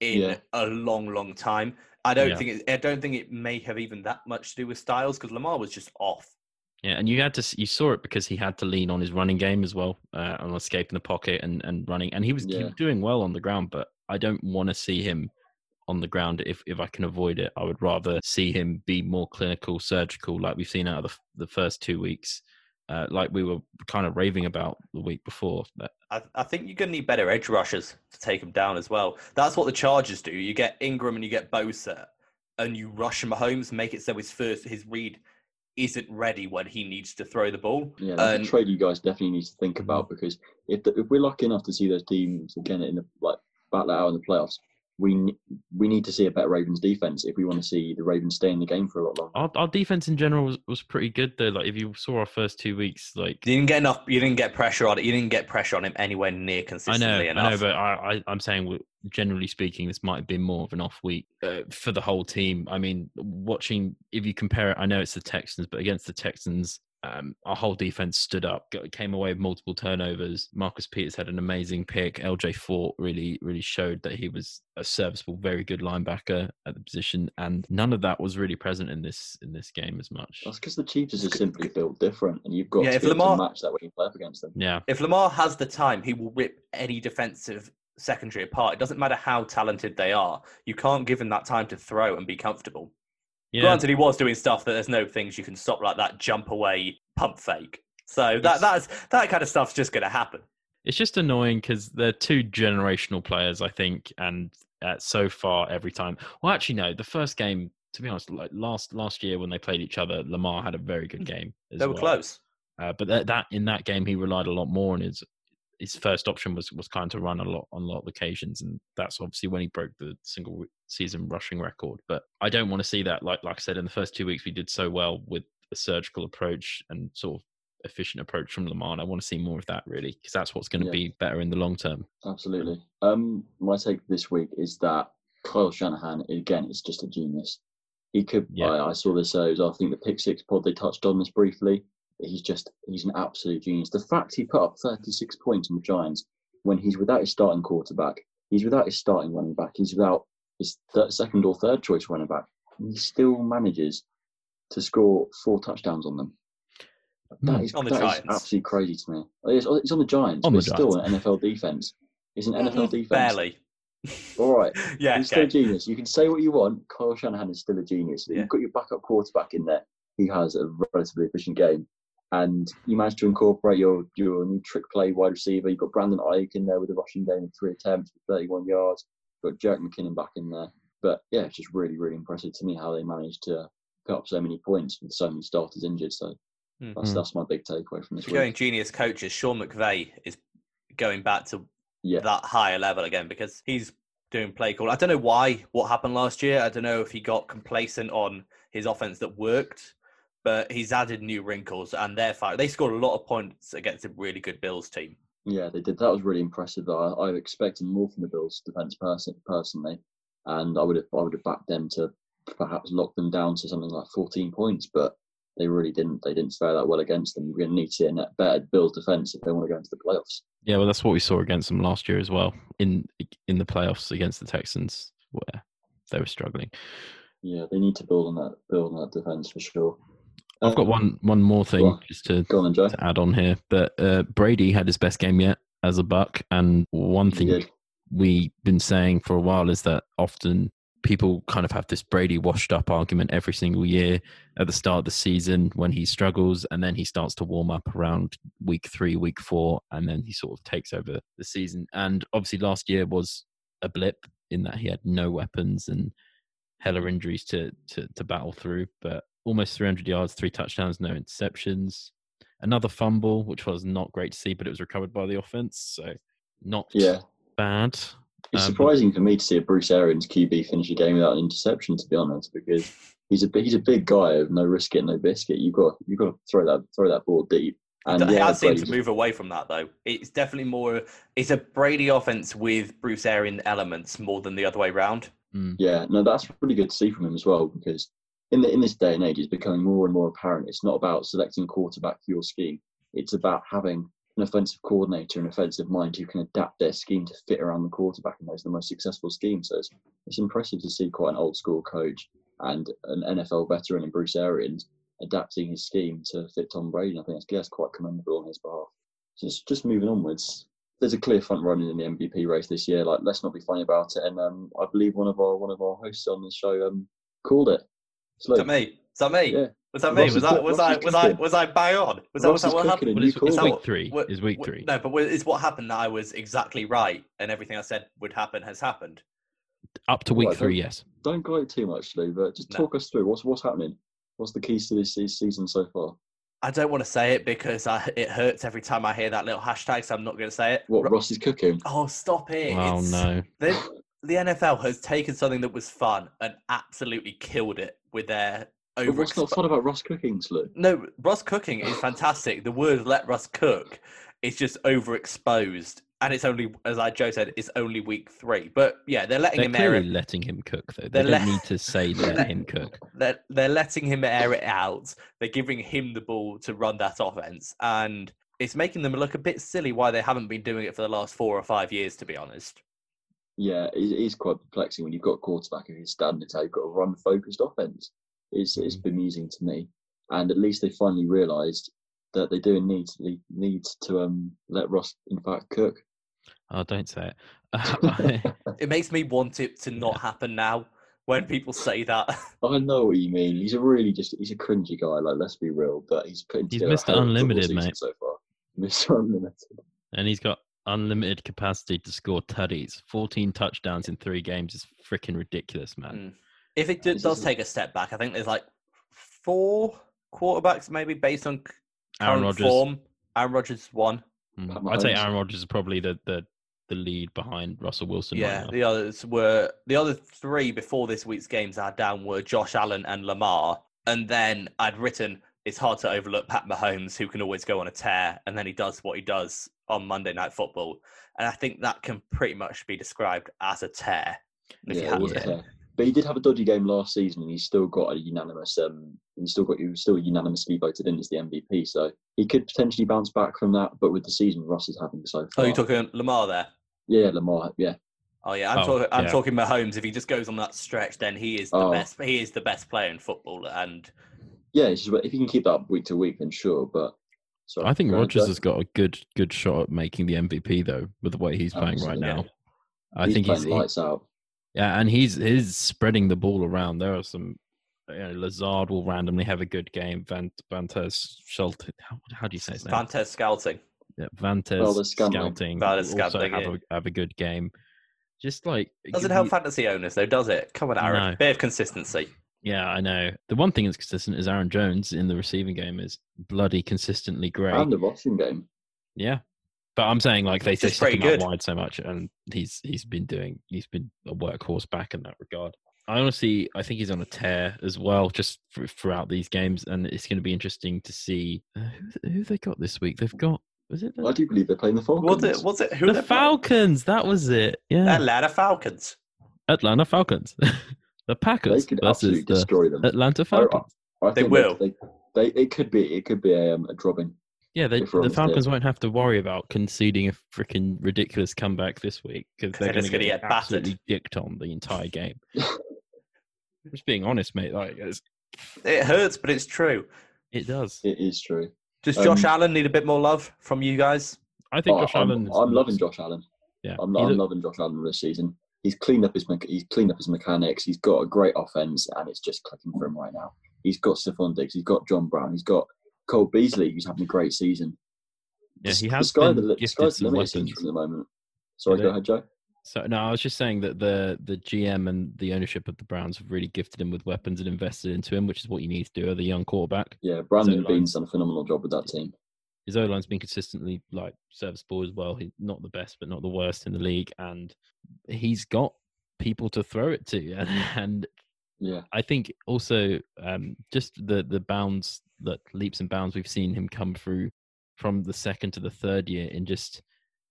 in Yeah. a long, long time. I don't Yeah. think it, I don't think it may have even that much to do with Styles because Lamar was just off. yeah, and you had to you saw it because he had to lean on his running game as well, uh, on escaping the pocket and and running, and he was, he was doing well on the ground, but I don't want to see him on the ground if if I can avoid it. I would rather see him be more clinical, surgical, like we've seen out of the, the first two weeks, uh, like we were kind of raving about the week before. That I, I think you're going to need better edge rushers to take him down as well. That's what the Chargers do. You get Ingram and you get Bosa, and you rush Mahomes, make it so his first his read isn't ready when he needs to throw the ball. Yeah, that's And- a trade you guys definitely need to think about because if the, if we're lucky enough to see those teams again in the like battle it out in the playoffs, we we need to see a better Ravens defense if we want to see the Ravens stay in the game for a lot longer. our, our defense in general was, was pretty good though. Like if you saw our first two weeks, like You didn't get enough. You didn't get pressure on it. You didn't get pressure on him anywhere near I consistently know, enough. I know, but I, I, I'm saying, generally speaking, this might have been more of an off week uh, for the whole team. I mean, watching if you compare it, I know it's the Texans, but against the Texans, um, our whole defense stood up, got, came away with multiple turnovers. Marcus Peters had an amazing pick. LJ Fort really, really showed that he was a serviceable, very good linebacker at the position, and none of that was really present in this in this game as much. That's because the Chiefs are just simply built different, and you've got Yeah, to if Lamar- to match that when you play up against them. Yeah, if Lamar has the time, he will rip any defensive secondary apart. It doesn't matter how talented they are. You can't give him that time to throw and be comfortable. Yeah. Granted, he was doing stuff that there's no things you can stop like that jump away pump fake. So that that's that kind of stuff's just going to happen. It's just annoying because they're two generational players, I think, and uh, so far every time. Well, actually, no. The first game, to be honest, like last last year when they played each other, Lamar had a very good game. As They were well. close. uh, but that, that in that game he relied a lot more on his his first option was was kind of run a lot on a lot of occasions, and that's obviously when he broke the single season rushing record. But I don't want to see that. Like like I said, in the first two weeks we did so well with a surgical approach and sort of efficient approach from Lamar. And I want to see more of that really because that's what's going to Yeah. be better in the long term. Absolutely. Um, my take this week is that Kyle Shanahan again is just a genius. He could. Yeah. I, I saw this. Uh, was, I think the pick six pod they touched on this briefly. He's just he's an absolute genius. The fact he put up 36 points on the Giants when he's without his starting quarterback, he's without his starting running back, he's without his th- second or third choice running back, and he still manages to score four touchdowns on them. That Hmm. is, On the that is Giants. absolutely crazy to me. It's, it's on the Giants, On but the it's still an NFL defense. It's an NFL defense. Barely. All right. Yeah. He's still a genius. You can say what you want. Kyle Shanahan is still a genius. Yeah. You've got your backup quarterback in there. He has a relatively efficient game. And you managed to incorporate your, your new trick play wide receiver. You've got Brandon Aiyuk in there with a rushing game of three attempts for 31 yards. You've got Jerick McKinnon back in there. But yeah, it's just really, really impressive to me how they managed to put up so many points with so many starters injured. So Hmm. that's that's my big takeaway from this going week. genius coaches, Sean McVay is going back to Yeah. that higher level again because he's doing play call. I don't know why what happened last year. I don't know if he got complacent on his offense that worked, but he's added new wrinkles and they're fine. They scored a lot of points against a really good Bills team. Yeah, they did. That was really impressive. I, I expected more from the Bills defense person, personally, and I would have I would have backed them to perhaps lock them down to something like 14 points, but they really didn't. They didn't fare that well against them. We're going to need to see a net better Bills defense if they want to go into the playoffs. Yeah, well, that's what we saw against them last year as well in in the playoffs against the Texans, where they were struggling. Yeah, they need to build on that build on that defense for sure. I've got one one more thing just to, on, to add on here, but uh, Brady had his best game yet as a Buck, and one thing we've been saying for a while is that often people kind of have this Brady washed up argument every single year at the start of the season when he struggles and then he starts to warm up around week three, week four, and then he sort of takes over the season. And obviously last year was a blip in that he had no weapons and hella injuries to to, to battle through, but almost 300 yards, three touchdowns, no interceptions. Another fumble, which was not great to see, but it was recovered by the offense. So not Yeah, bad. it's Um, surprising for me to see a Bruce Arians QB finish a game without an interception. To be honest, because he's a big, he's a big guy of no risk it, no biscuit. You've got you've got to throw that throw that ball deep. And he yeah, has seemed to move away from that though. It's definitely more. It's a Brady offense with Bruce Arian elements more than the other way round. Mm. Yeah, no, that's really good to see from him as well because in the, in this day and age, it's becoming more and more apparent. It's not about selecting quarterback for your scheme. It's about having an offensive coordinator an offensive mind who can adapt their scheme to fit around the quarterback, and those are the most successful schemes. So it's, it's impressive to see quite an old school coach and an NFL veteran in Bruce Arians adapting his scheme to fit Tom Brady. I think that's, that's quite commendable on his behalf. Just just moving onwards, there's a clear front runner in the MVP race this year. Like, let's not be funny about it. And um, I believe one of our one of our hosts on the show um, called it. Is that me? Is that me? Yeah. Was that me? Ross was is that cook- was I was I was I bang on? Was that, was Ross that is what happened? and Well, you it's, that week what- three. what- Is week what- three. No, but wa- is what happened that I was exactly right and everything I said would happen has happened. Up to week Right, three, yes. Don't go too much, Lou, but just No. talk us through what's what's happening. What's the keys to this season so far? I don't want to say it because I, it hurts every time I hear that little hashtag, so I'm not going to say it. What Ro- Russ is cooking? oh, stop it! Oh It's- no. the, the NFL has taken something that was fun and absolutely killed it with their over. what's not fun about Russ cooking, Lou? No, Russ cooking is fantastic. the word "let Russ cook" is just overexposed, and it's only, as I Joe said, it's only week three. But yeah, they're letting They're him air clearly it. letting him cook, though. They They're don't let- need to say let him cook. They're, they're letting him air it out. They're giving him the ball to run that offense, and it's making them look a bit silly why they haven't been doing it for the last four or five years. To be honest, Yeah, it it is quite perplexing when you've got a quarterback of his standards. How you've got a run-focused offense. It's it's Mhm. bemusing to me, and at least they finally realised that they do need to need to um let Russ in fact cook. Oh, don't say it. It makes me want it to not happen now. When people say that, I know what you mean. He's a really just he's a cringy guy. Like let's be real, but he's putting He's together a Mr. hell of a football Unlimited, mate. So far, Mr. Unlimited. and he's got unlimited capacity to score tutties. 14 touchdowns in three games is freaking ridiculous, man. Mm. if it do, does take a step back, I think there's like four quarterbacks maybe based on Aaron current Rodgers. form. Aaron Rodgers one. Mm. I'd say Aaron Rodgers is probably the, the, the lead behind Russell Wilson Yeah, right now. the others were the other three before this week's games I had down were Josh Allen and Lamar, and then I'd written it's hard to overlook Pat Mahomes, who can always go on a tear, and then he does what he does on Monday Night Football, and I think that can pretty much be described as a tear. If yeah, it was a tear. but he did have a dodgy game last season, and he's still got a unanimous. Um, he's still got he was still unanimously voted in as the MVP, so he could potentially bounce back from that. But with the season Russ is having so far, Oh, far, you're talking Lamar there. yeah, Lamar, yeah, Oh yeah, I'm Oh, talking. I'm yeah. talking Mahomes. If he just goes on that stretch, then he is the Oh. best. He is the best player in football, and yeah. It's just, if you can keep that up week to week, then sure. But sorry, I think go Rodgers has got a good good shot at making the MVP though, with the way he's playing right Absolutely. now. I he's think he's playing he- out. yeah, and he's he's spreading the ball around. There are some. You know, Lazard will randomly have a good game. Van Vantes Schulte, how, how do you say his name? Vantes scouting. Yeah, Vantes Valdes Scantling. scouting. Valdes will also have, yeah. a, have a good game. Just like Doesn't you- help fantasy owners though, does it? Come on, Aaron. No. Bit of consistency. Yeah, I know. The one thing that's consistent is Aaron Jones in the receiving game is bloody consistently great. And the rushing game. Yeah, but I'm saying like they It's they just stick him pretty out wide so much, and he's he's been doing he's been a workhorse back in that regard. I honestly I think he's on a tear as well, just for, throughout these games, and it's going to be interesting to see uh, who who they got this week. They've got was it the, I do believe they're playing the Falcons. Was it? Was it? Who the they playing? Falcons? That was it. Yeah, Atlanta Falcons. Atlanta Falcons. the They Packers could versus absolutely the destroy them. Atlanta I- Falcons. I They will. They, they, it could be. It could be a, um, a drubbing. Yeah, they, the Falcons here. won't have to worry about conceding a freaking ridiculous comeback this week because they're they're going to get, get battered. absolutely dicked on the entire game. Just being honest, mate. Like it's, It hurts, but it's true. it does. It is true. Does Josh Um, Allen need a bit more love from you guys? I think Oh, Josh I'm, Allen. is- I'm loving Josh Allen. Yeah, I'm, I'm loving Josh Allen this season. He's cleaned up his he's cleaned up his mechanics. He's got a great offense, and it's just clicking for him right now. He's got Stefon Diggs. He's got John Brown. He's got Cole Beasley, who's having a great season. Yeah, The- he the has sky been the, the sky's the limit from the moment. Sorry, Did go ahead, Joe. So no, I was just saying that the the GM and the ownership of the Browns have really gifted him with weapons and invested into him, which is what you need to do as a young quarterback. Yeah, Brandon So, like- Beane's done a phenomenal job with that team. His O line's been consistently like serviceable as well. He's not the best, but not the worst in the league, and he's got people to throw it to. And Yeah, I think also um, just the the bounds, that leaps and bounds we've seen him come through from the second to the third year in just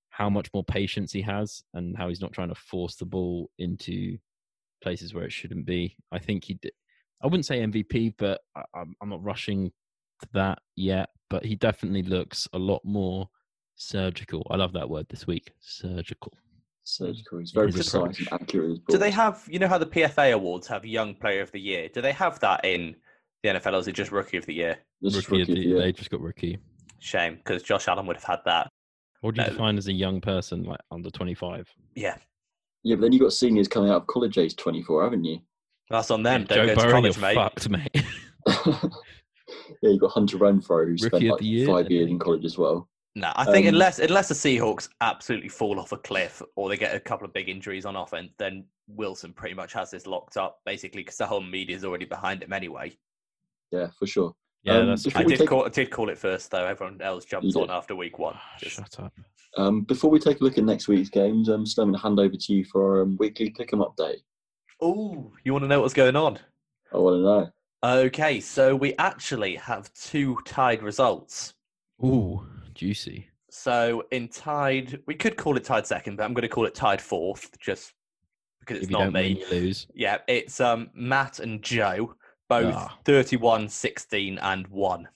how much more patience he has and how he's not trying to force the ball into places where it shouldn't be. I think he did. I wouldn't say MVP, but I, I'm, I'm not rushing that yet. But he definitely looks a lot more surgical. I love that word this week. Surgical. surgical. He's very His precise approach. and accurate. Do they have, you know, how the PFA awards have Young Player of the Year? Do they have that in the NFL, or is it just Rookie of the Year? This Rookie of rookie the, of the year. they just got rookie. Shame, because Josh Allen would have had that. What do you No. define as a young person, like under 25? Yeah, Yeah, but then you've got seniors coming out of college age 24, haven't you? that's on them. Joe Don't go to Burrow, college, you're mate. fucked, mate. yeah, you've got Hunter Renfrow, who spent Rookie of like year, five years in college as well. No, I think Um, unless unless the Seahawks absolutely fall off a cliff or they get a couple of big injuries on offense, then Wilson pretty much has this locked up, basically, because the whole media is already behind him anyway. Yeah, for sure. Yeah, Um, that's I did take- call, I did call it first, though. Everyone else jumped You on after week one. Just- Shut up. Um, before we take a look at next week's games, I'm still going to hand over to you for our um, weekly pick'em update. Oh, you want to know what's going on? I want to know. Okay, so we actually have two tied results. Ooh, juicy. So in tied, we could call it tied second, but I'm going to call it tied fourth, just because it's not don't win, me. you lose. Yeah, it's um Matt and Joe, both Ah. 31, 16, and one.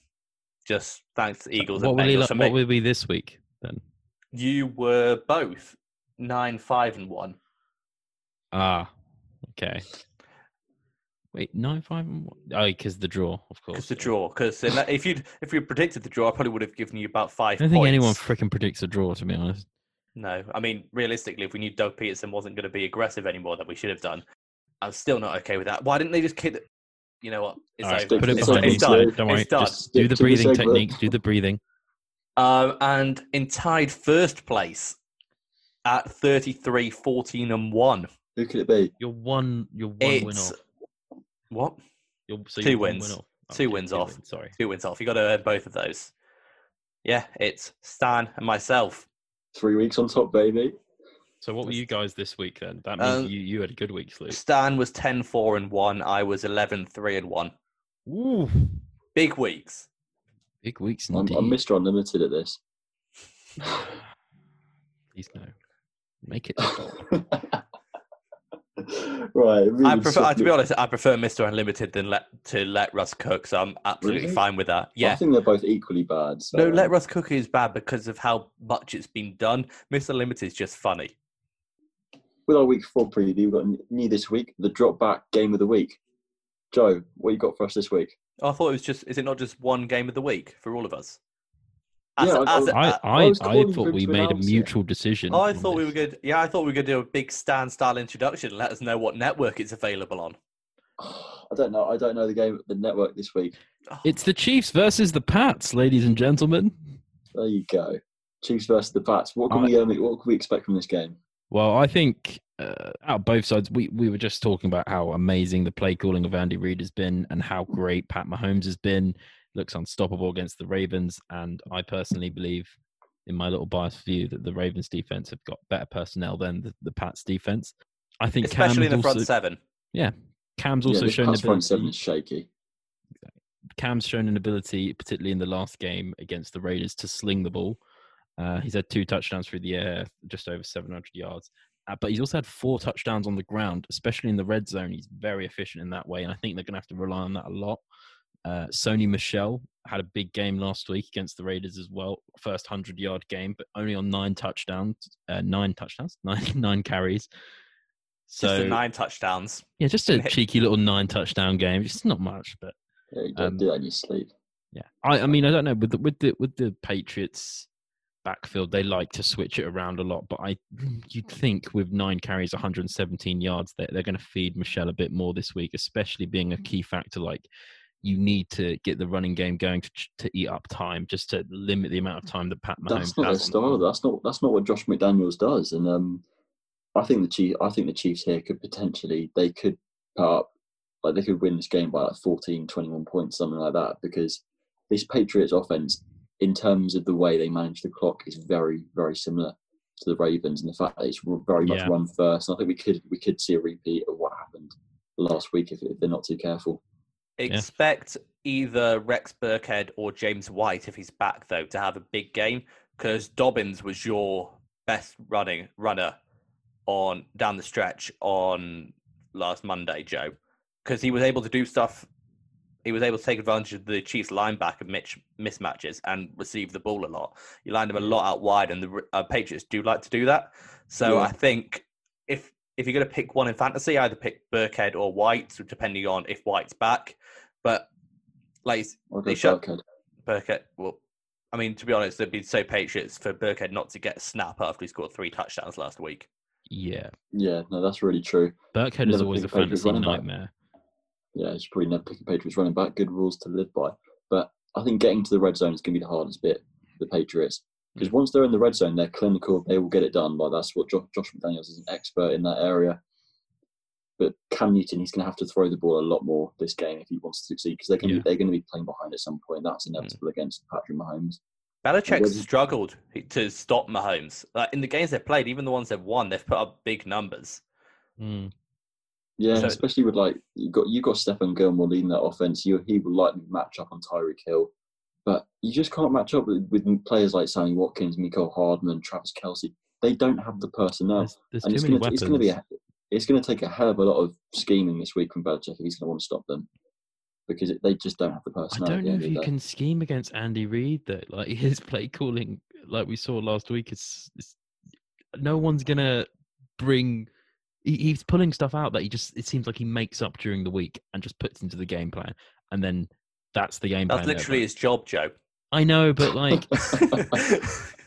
Just thanks to Eagles What and will, he, lo- what will be this week then? You were both nine, five, and one. Ah, okay. Wait, nine, five, and one. Oh, because the draw, of course. Because the draw. Because if you if you predicted the draw, I probably would have given you about five. I don't think points. anyone freaking predicts a draw, to be honest. No, I mean realistically, if we knew Doug Pederson wasn't going to be aggressive anymore, that we should have done. I'm still not okay with that. Why didn't they just kick? The... You know what? It's All right, over. put it it's, behind it's you, done. Don't worry. It's done. Just do the Stick to the breathing segment. techniques. Do the breathing. Um, and in tied first place at 33, 14, and one. Who could it be? You're one. You're one win It's off. What? You're, so two you're wins. Win off. Oh, Two yeah, wins off. wins, Sorry. Two wins off. You got to earn both of those. Yeah, it's Stan and myself. Three weeks on top, baby. So what were you guys this week then? That means Um, you, you had a good week, Slew. Stan was 10, 4, and one. I was 11, 3, and one. Ooh, Big weeks. big weeks I'm. I'm Mr. Unlimited at this. Please no. Make it stop. right. really I prefer, I, to be honest, I prefer Mr. Unlimited than let to let Russ cook. So I'm absolutely Really? fine with that. Yeah, I think they're both equally bad. So. No, let Russ cook is bad because of how much it's been done. Mr. Unlimited is just funny. With our week four preview, we've got new this week, the drop back game of the week. Joe, what you got for us this week? Oh, I thought it was just. Is it not just one game of the week for all of us? Yeah, I- as- I, uh, I, I thought we made a announce it. mutual decision. I on thought we were good. Yeah, I thought we were going to do a big stand style introduction and let us know what network it's available on. I don't know. I don't know the game, the network this week. Oh, It's the Chiefs versus the Pats, ladies and gentlemen. There you go. Chiefs versus the Pats. What can I- we um, what can we expect from this game? Well, I think uh, out of both sides, we, we were just talking about how amazing the play calling of Andy Reid has been and how great Pat Mahomes has been. Looks unstoppable against the Ravens. And I personally believe, in my little biased view, that the Ravens defense have got better personnel than the, the Pats defense. I think especially in the Cam's front also, seven. Cam's yeah, also this shown Pats front seven is shaky. Cam's shown an ability, particularly in the last game against the Raiders, to sling the ball. Uh, he's had two touchdowns through the air, just over 700 yards. Uh, but he's also had four touchdowns on the ground, especially in the red zone. He's very efficient in that way, and I think they're going to have to rely on that a lot. Uh, Sony Michel had a big game last week against the Raiders as well. First 100 yard game, but only on nine touchdowns, uh, nine touchdowns, nine, nine carries. So, just the nine touchdowns. yeah, just a cheeky little nine touchdown game. Just not much, but Yeah, you don't Um, do that in your sleep. yeah, I, I mean, I don't know with the with the with the Patriots backfield, they like to switch it around a lot. But I, you'd think with nine carries, 117 yards, they're, they're going to feed Michelle a bit more this week, especially being a key factor. Like you need to get the running game going to to eat up time, just to limit the amount of time that Pat Mahomes That's not their has. on the style. That's not that's not what Josh McDaniels does. And um, I think the Chief, I think the Chiefs here could potentially they could put up like they could win this game by like 14, 21 points, something like that. Because this Patriots offense, in terms of the way they manage the clock, is very very similar to the Ravens, and the fact that it's very much Yeah. run first. And I think we could we could see a repeat of what happened last week if, if they're not too careful. Expect either Rex Burkhead or James White, if he's back though, to have a big game because Dobbins was your best running runner on down the stretch on last Monday, Joe, because he was able to do stuff. He was able to take advantage of the Chiefs linebacker and mitch, mismatches and receive the ball a lot. You lined him a lot out wide, and the uh, Patriots do like to do that. So Yeah. I think if if you're going to pick one in fantasy, either pick Burkhead or White, depending on if White's back. But like I'll They shut- Burkhead. Burkhead, well, I mean, to be honest, it'd be so Patriots for Burkhead not to get a snap after he scored three touchdowns last week. Yeah, Yeah, no, that's really true. Burkhead is always a Patriots fantasy running back. nightmare. yeah, it's probably never pick a Patriots running back. Good rules to live by. But I think getting to the red zone is going to be the hardest bit for the Patriots. Because mm. once they're in the red zone, they're clinical. They will get it done. Like that's what Josh, Josh McDaniels is an expert in that area. But Cam Newton, he's going to have to throw the ball a lot more this game if he wants to succeed. Because they're going to Yeah. be, they're going to be playing behind at some point. That's inevitable against Patrick Mahomes. Belichick's whether- struggled to stop Mahomes. Like in the games they've played, even the ones they've won, they've put up big numbers. Mm. Yeah, So- especially with like you got you got Stephon Gilmore leading that offense. You he will likely match up on Tyreek Hill, but you just can't match up with, with players like Sammy Watkins, Mecole Hardman, Travis Kelce. They don't have the personnel, There's, there's and too it's many going to weapons. it's going to be a, it's going to take a hell of a lot of scheming this week from Belichick if he's going to want to stop them, because it, they just don't have the personality. I don't know if you can scheme against Andy Reid though. Like his play calling, like we saw last week, is, is no one's gonna bring. He, he's pulling stuff out that he just. It seems like he makes up during the week and just puts into the game plan, and then that's the game That's plan. there, literally but- his job, Joe. I know, but like,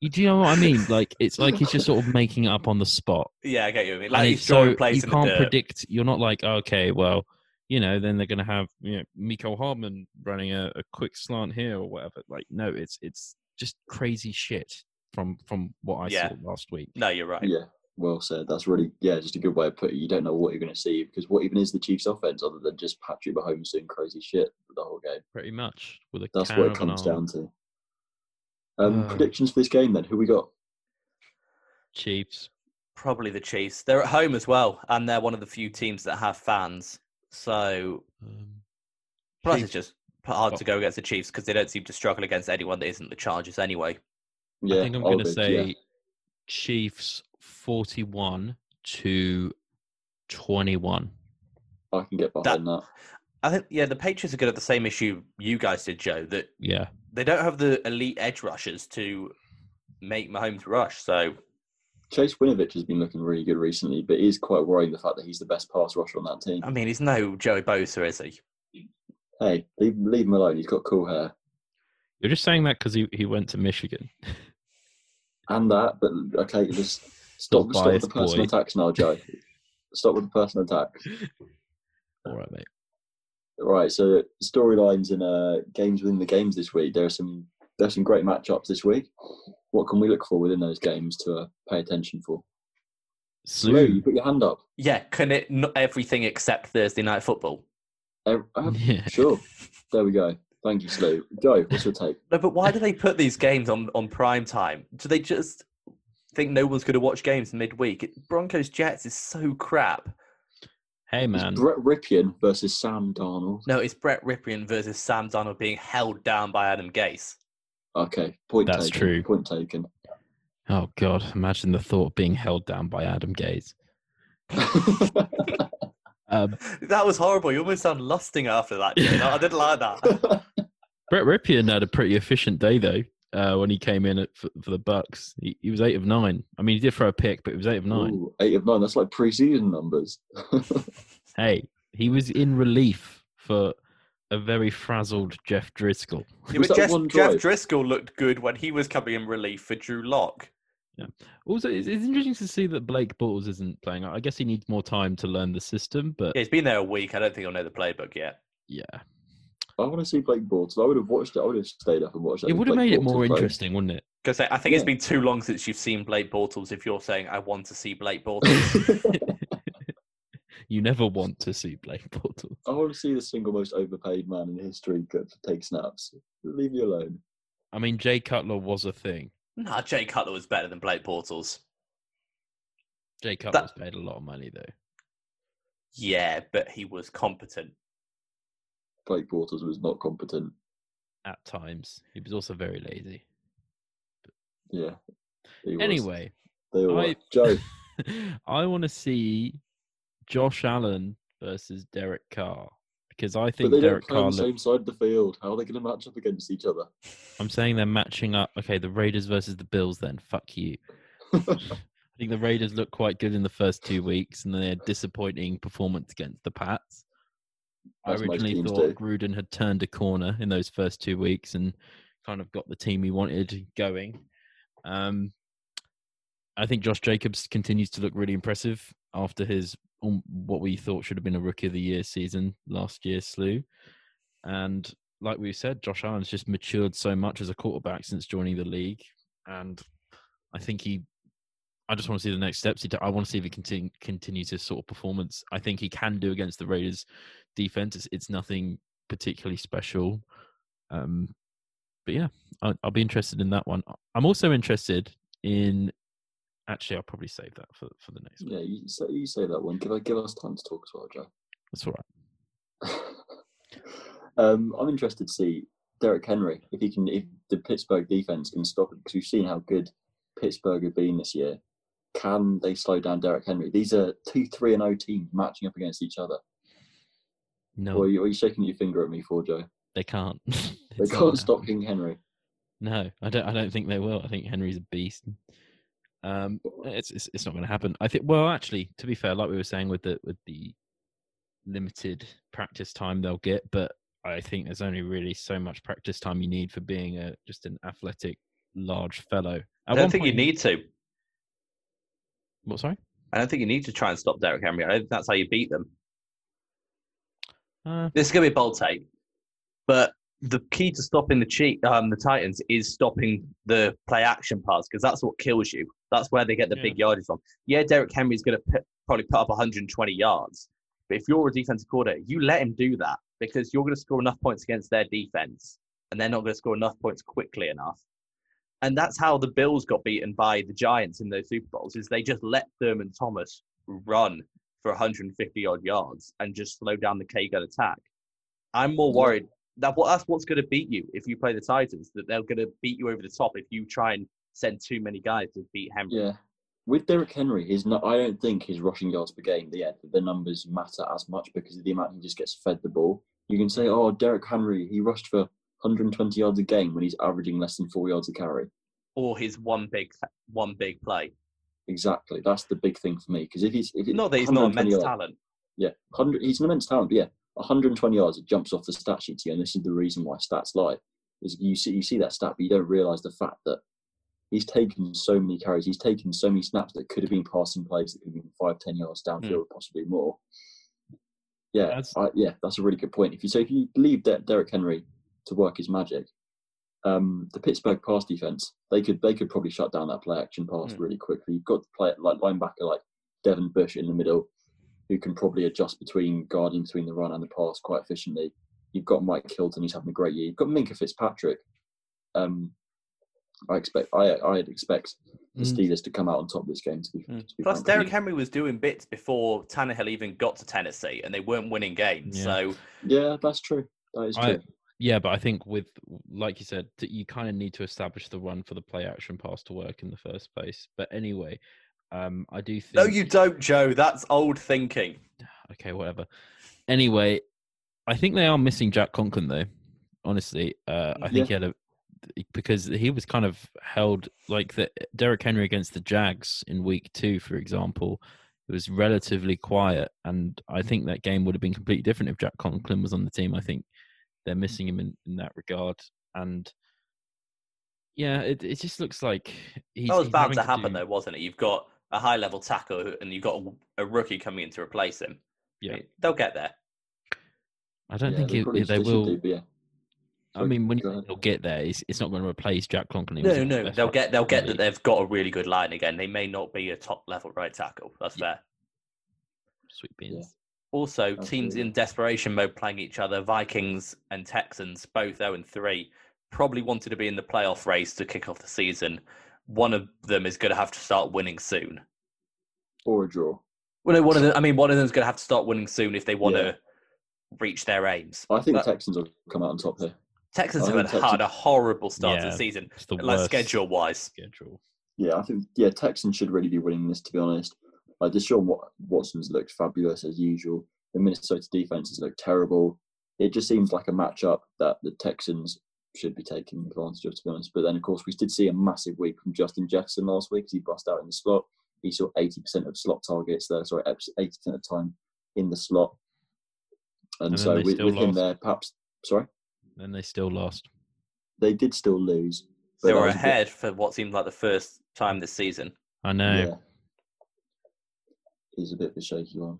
you, do you know what I mean? Like, it's like he's just sort of making it up on the spot. yeah, I get you. I mean, And Like it's he's drawing so plays you in can't the predict. You're not like, okay, well, you know, then they're going to have you know Mecole Hardman running a, a quick slant here or whatever. Like, no, it's it's just crazy shit from from what I Yeah. saw last week. No, you're right. Yeah, well said. That's really yeah, just a good way of putting it. You don't know what you're going to see because what even is the Chiefs' offense other than just Patrick Mahomes doing crazy shit for the whole game. Pretty much with a That's what it comes down to. Um, Uh. predictions for this game then? Who we got? Chiefs. Probably the Chiefs. They're at home as well, and they're one of the few teams that have fans. So Um, plus Chiefs. it's just hard to go against the Chiefs because they don't seem to struggle against anyone that isn't the Chargers anyway. Yeah, I think I'm going to go- yeah. say Chiefs 41 to 21. I can get behind that. I think yeah, the Patriots are going to have the same issue you guys did, Joe. That Yeah. They don't have the elite edge rushers to make Mahomes rush. So Chase Winovich has been looking really good recently, but it is quite worrying the fact that he's the best pass rusher on that team. I mean, he's no Joey Bosa, is he? Hey, leave, leave him alone. He's got cool hair. You're just saying that because he, he went to Michigan. And that, but okay, just stop, stop with the personal boy. attacks now, Joe. stop with the personal attacks. All right, mate. Right, so storylines and uh, games within the games this week. There are some there's some great matchups this week. What can we look for within those games to uh, pay attention for? Slew, you put your hand up. Yeah, can it not everything except Thursday night football? Uh, uh, Yeah. Sure. There we go. Thank you, Slew. Joe, what's your take? No, but why do they put these games on on prime time? Do they just think no one's going to watch games midweek? It- Broncos Jets is so crap. Hey, It's man. Brett Rypien versus Sam Darnold. No, it's Brett Rypien versus Sam Darnold being held down by Adam Gase. Okay, point That's taken. true. Point taken. Oh, God. Imagine the thought of being held down by Adam Gase. Um, That was horrible. You almost sound lusting after that. Joe. No, I didn't like that. Brett Rypien had a pretty efficient day, though, uh, when he came in at, for, for the Bucks. He, he was 8 of 9. I mean, he did throw a pick, but it was 8 of 9. Ooh, eight of nine. That's like preseason numbers. Hey, he was in relief for a very frazzled Jeff Driskel. Yeah, but Jeff, Jeff? Driskel looked good when he was coming in relief for Drew Lock. Also, it's, it's interesting to see that Blake Bortles isn't playing. I guess he needs more time to learn the system, but Yeah, he's been there a week. I don't think he'll know the playbook yet. yeah, I want to see Blake Bortles. I would have watched it. I would have stayed up and watched it. it would have Blake made it Bortles more playing. interesting, wouldn't it? Because I think it's been too long since you've seen Blake Bortles. If you're saying I want to see Blake Bortles, You never want to see Blake Bortles. I want to see the single most overpaid man in history go to take snaps. Leave me alone. I mean, Jay Cutler was a thing. nah, Jay Cutler was better than Blake Bortles. Jay Cutler's That- paid a lot of money though. Yeah, but he was competent. Blake Bortles was not competent. At times, he was also very lazy. Yeah. Anyway, They were. I- Joe, I want to see Josh Allen versus Derek Carr because I but think they don't Derek play on Carr. the Look, same side of the field. How are they going to match up against each other? I'm saying they're matching up. Okay, the Raiders versus the Bills. Then fuck you. I think the Raiders looked quite good in the first two weeks, and then they had disappointing performance against the Pats. I originally thought do. Gruden had turned a corner in those first two weeks and kind of got the team he wanted going. Um, I think Josh Jacobs continues to look really impressive after his um, what we thought should have been a rookie of the year season last year slew. And like we said, Josh Allen's just matured so much as a quarterback since joining the league, and I think he. I just want to see the next steps. I want to see if he continue continue to sort of performance. I think he can do against the Raiders defense. It's, it's nothing particularly special. Um, but yeah, I, I'll be interested in that one. I'm also interested in. Actually, I'll probably save that for for the next one. yeah, you say, you say that one. Give, give us time to talk as well, Joe. That's all right. um, I'm interested to see Derrick Henry if he can, if the Pittsburgh defense can stop it because we've seen how good Pittsburgh have been this year. Can they slow down Derrick Henry? These are two, three, and O teams matching up against each other. No, Or are you, are you shaking your finger at me for Joe? they can't. They It's not can't stop. King Henry. No, I don't. I don't think they will. I think Henry's a beast. Um, it's it's, it's not going to happen. I think. Well, actually, to be fair, like we were saying with the with the limited practice time they'll get, but I think there's only really so much practice time you need for being a just an athletic, large fellow. I don't one think you need to. What? Sorry. I don't think you need to try and stop Derrick Henry. I don't think that's how you beat them. Uh, This is going to be a bold take, but the key to stopping the cheat, um, the Titans is stopping the play action pass because that's what kills you. That's where they get the Yeah. big yardage from. Yeah, Derrick Henry's going to probably put up 120 yards, but if you're a defensive coordinator, you let him do that because you're going to score enough points against their defense, and they're not going to score enough points quickly enough. And that's how the Bills got beaten by the Giants in those Super Bowls. Is they just let Thurman Thomas run for 150 odd yards and just slow down the K gun attack. I'm more mm. worried that what that's what's going to beat you if you play the Titans. That they're going to beat you over the top if you try and send too many guys to beat Henry. Yeah. with Derrick Henry, his no, I don't think his rushing yards per game, yeah, the numbers matter as much because of the amount he just gets fed the ball. You can say, oh, Derrick Henry, he rushed for 120 yards a game when he's averaging less than four yards a carry. Or his one big one big play. Exactly, that's the big thing for me because if he's if Not that he's not 120 immense yards- talent. Yeah, 100, he's an immense talent. But yeah, 120 yards, it jumps off the stat sheet to you, and this is the reason why stats lie. Is you see you see that stat, but you don't realise the fact that he's taken so many carries, he's taken so many snaps that could have been passing plays that could have been five, ten yards hmm. downfield, possibly more. Yeah, That's- I, yeah, that's a really good point. If you so, if you believe that Derrick Henry to work his magic, um, the Pittsburgh pass defense, they could they could probably shut down that play action pass Mm. really quickly. You've got the play like linebacker like Devin Bush in the middle, who can probably adjust between guarding between the run and the pass quite efficiently. You've got Mike Hilton, who's having a great year. You've got Minkah Fitzpatrick. Um, I expect I I'd expect the Mm. Steelers to come out on top of this game. To be, Mm. to be Plus, frank. Derrick Henry was doing bits before Tannehill even got to Tennessee, and they weren't winning games. Yeah. So yeah, that's true. That is I- true. Yeah, but I think with like you said, you kind of need to establish the run for the play action pass to work in the first place. But anyway, um, I do think no, you don't, Joe. That's old thinking. okay, whatever. Anyway, I think they are missing Jack Conklin though. Honestly, uh, I think he had a because he was kind of held like the Derrick Henry against the Jags in week two, for example. It was relatively quiet, and I think that game would have been completely different if Jack Conklin was on the team. I think they're mm. missing him in, in that regard, and yeah, it it just looks like he's. that was he's bound to happen, do- though, wasn't it? You've got a high level tackle, and you've got a, a rookie coming in to replace him. Yeah, They'll get there. I don't Yeah, think they it, probably they will. do, yeah. I mean, when you ahead. they'll get there, it's, it's not going to replace Jack Conklin. No, one of the no, they'll get they'll get that they've got a really good line again. They may not be a top level right tackle. That's Yeah. fair. Sweet beans. Also, teams in desperation mode playing each other, Vikings and Texans, both 0 and 3, probably wanted to be in the playoff race to kick off the season. One of them is going to have to start winning soon. Or a draw. Well, no, one of them, I mean, one of them's going to have to start winning soon if they want Yeah. to reach their aims. I think But- Texans will come out on top here. Texans have think had, Texans- had a horrible start to the season, the like schedule wise. schedule. Yeah, I think yeah, Texans should really be winning this. To be honest, like Deshaun Wat- Watson's looked fabulous as usual. The Minnesota defense has looked terrible. It just seems like a matchup that the Texans should be taking advantage of. To be honest, but then of course we did see a massive week from Justin Jefferson last week as he bust out in the slot. He saw eighty percent of slot targets there. Sorry, eighty percent of time in the slot. And, And so they with, still with him there, perhaps sorry, And they still lost. they did still lose. They were was a bit- ahead for what seemed like the first time this season. I know. Yeah. He's a bit of a shaky one.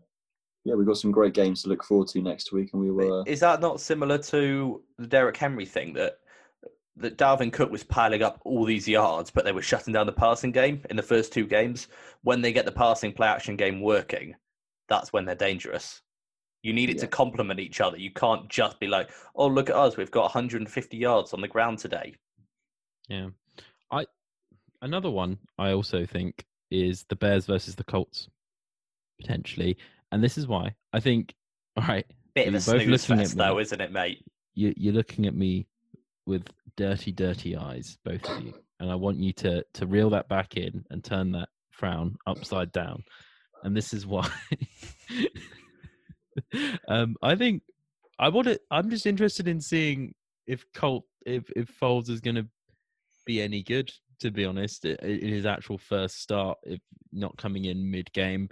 Yeah, we've got some great games to look forward to next week, and we will. Uh, Is that not similar to the Derrick Henry thing that that Dalvin Cook was piling up all these yards, but they were shutting down the passing game in the first two games? When they get the passing play action game working, that's when they're dangerous. You need it to complement each other. You can't just be like, "Oh, look at us! We've got 150 yards on the ground today." Yeah. I another one I also think is the Bears versus the Colts potentially, and this is why I think. All right, Bit of a snooze fest, me. though, isn't it, mate? you you're looking at me with dirty, dirty eyes, both of you, and I want you to to reel that back in and turn that frown upside down, and this is why. um, I think I want to. I'm just interested in seeing if Colt if if Foles is going to be any good. To be honest, in his actual first start, if not coming in mid game.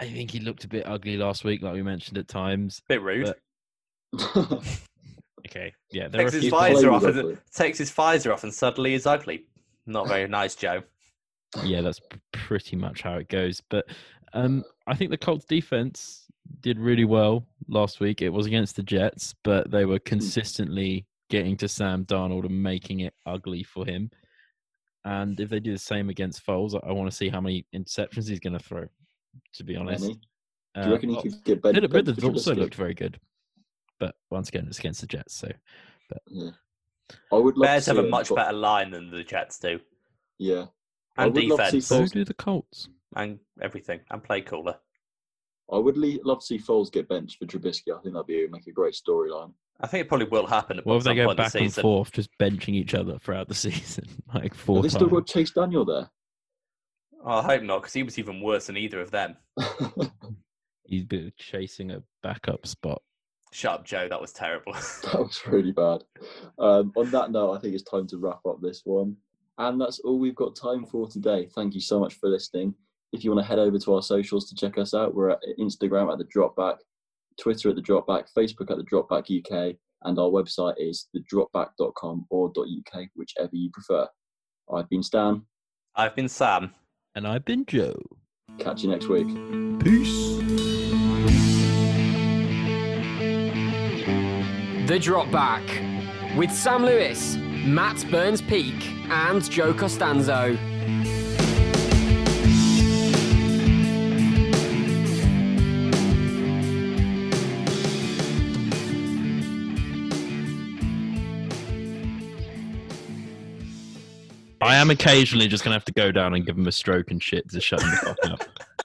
I think he looked a bit ugly last week, like we mentioned at times. Bit rude. But- Okay, yeah, there takes a his few- Play visor off. And, takes his visor off, and suddenly he's ugly. Not very nice, Joe. yeah, that's pretty much how it goes. But um, I think the Colts defense did really well last week. It was against the Jets, but they were consistently getting to Sam Darnold and making it ugly for him. And if they do the same against Foles, I, I want to see how many interceptions he's going to throw. To be honest, Many? Do Uh, you reckon he could get benched? Philip benched also looked very good, but once again, it's against the Jets. So Yeah. I would love Bears to have a much better line than the Jets do, Yeah, and would love defense, so do the Colts. and everything, and play cooler. I would le- love to see Foles get benched for Trubisky. I think that'd be make a great storyline. I think it probably will happen at What if they go back this and forth, just benching each other throughout the season, like four Have they times? still got Chase Daniel there? Oh, I hope not, because he was even worse than either of them. He's been chasing a backup spot. Shut up, Joe. That was terrible. That was really bad. Um, on that note, I think it's time to wrap up this one. And that's all we've got time for today. Thank you so much for listening. If you want to head over to our socials to check us out, we're at Instagram at the Dropback, Twitter at the Dropback, Facebook at the Dropback UK, and our website is thedropback.com or .uk, whichever you prefer. I've been Stan. I've been Sam. And I've been Joe. Catch you next week. Peace. The Drop Back with Sam Lewis, Matt Burns Peak, and Joe Costanzo. I am occasionally just gonna have to go down and give him a stroke and shit to shut him the fuck up.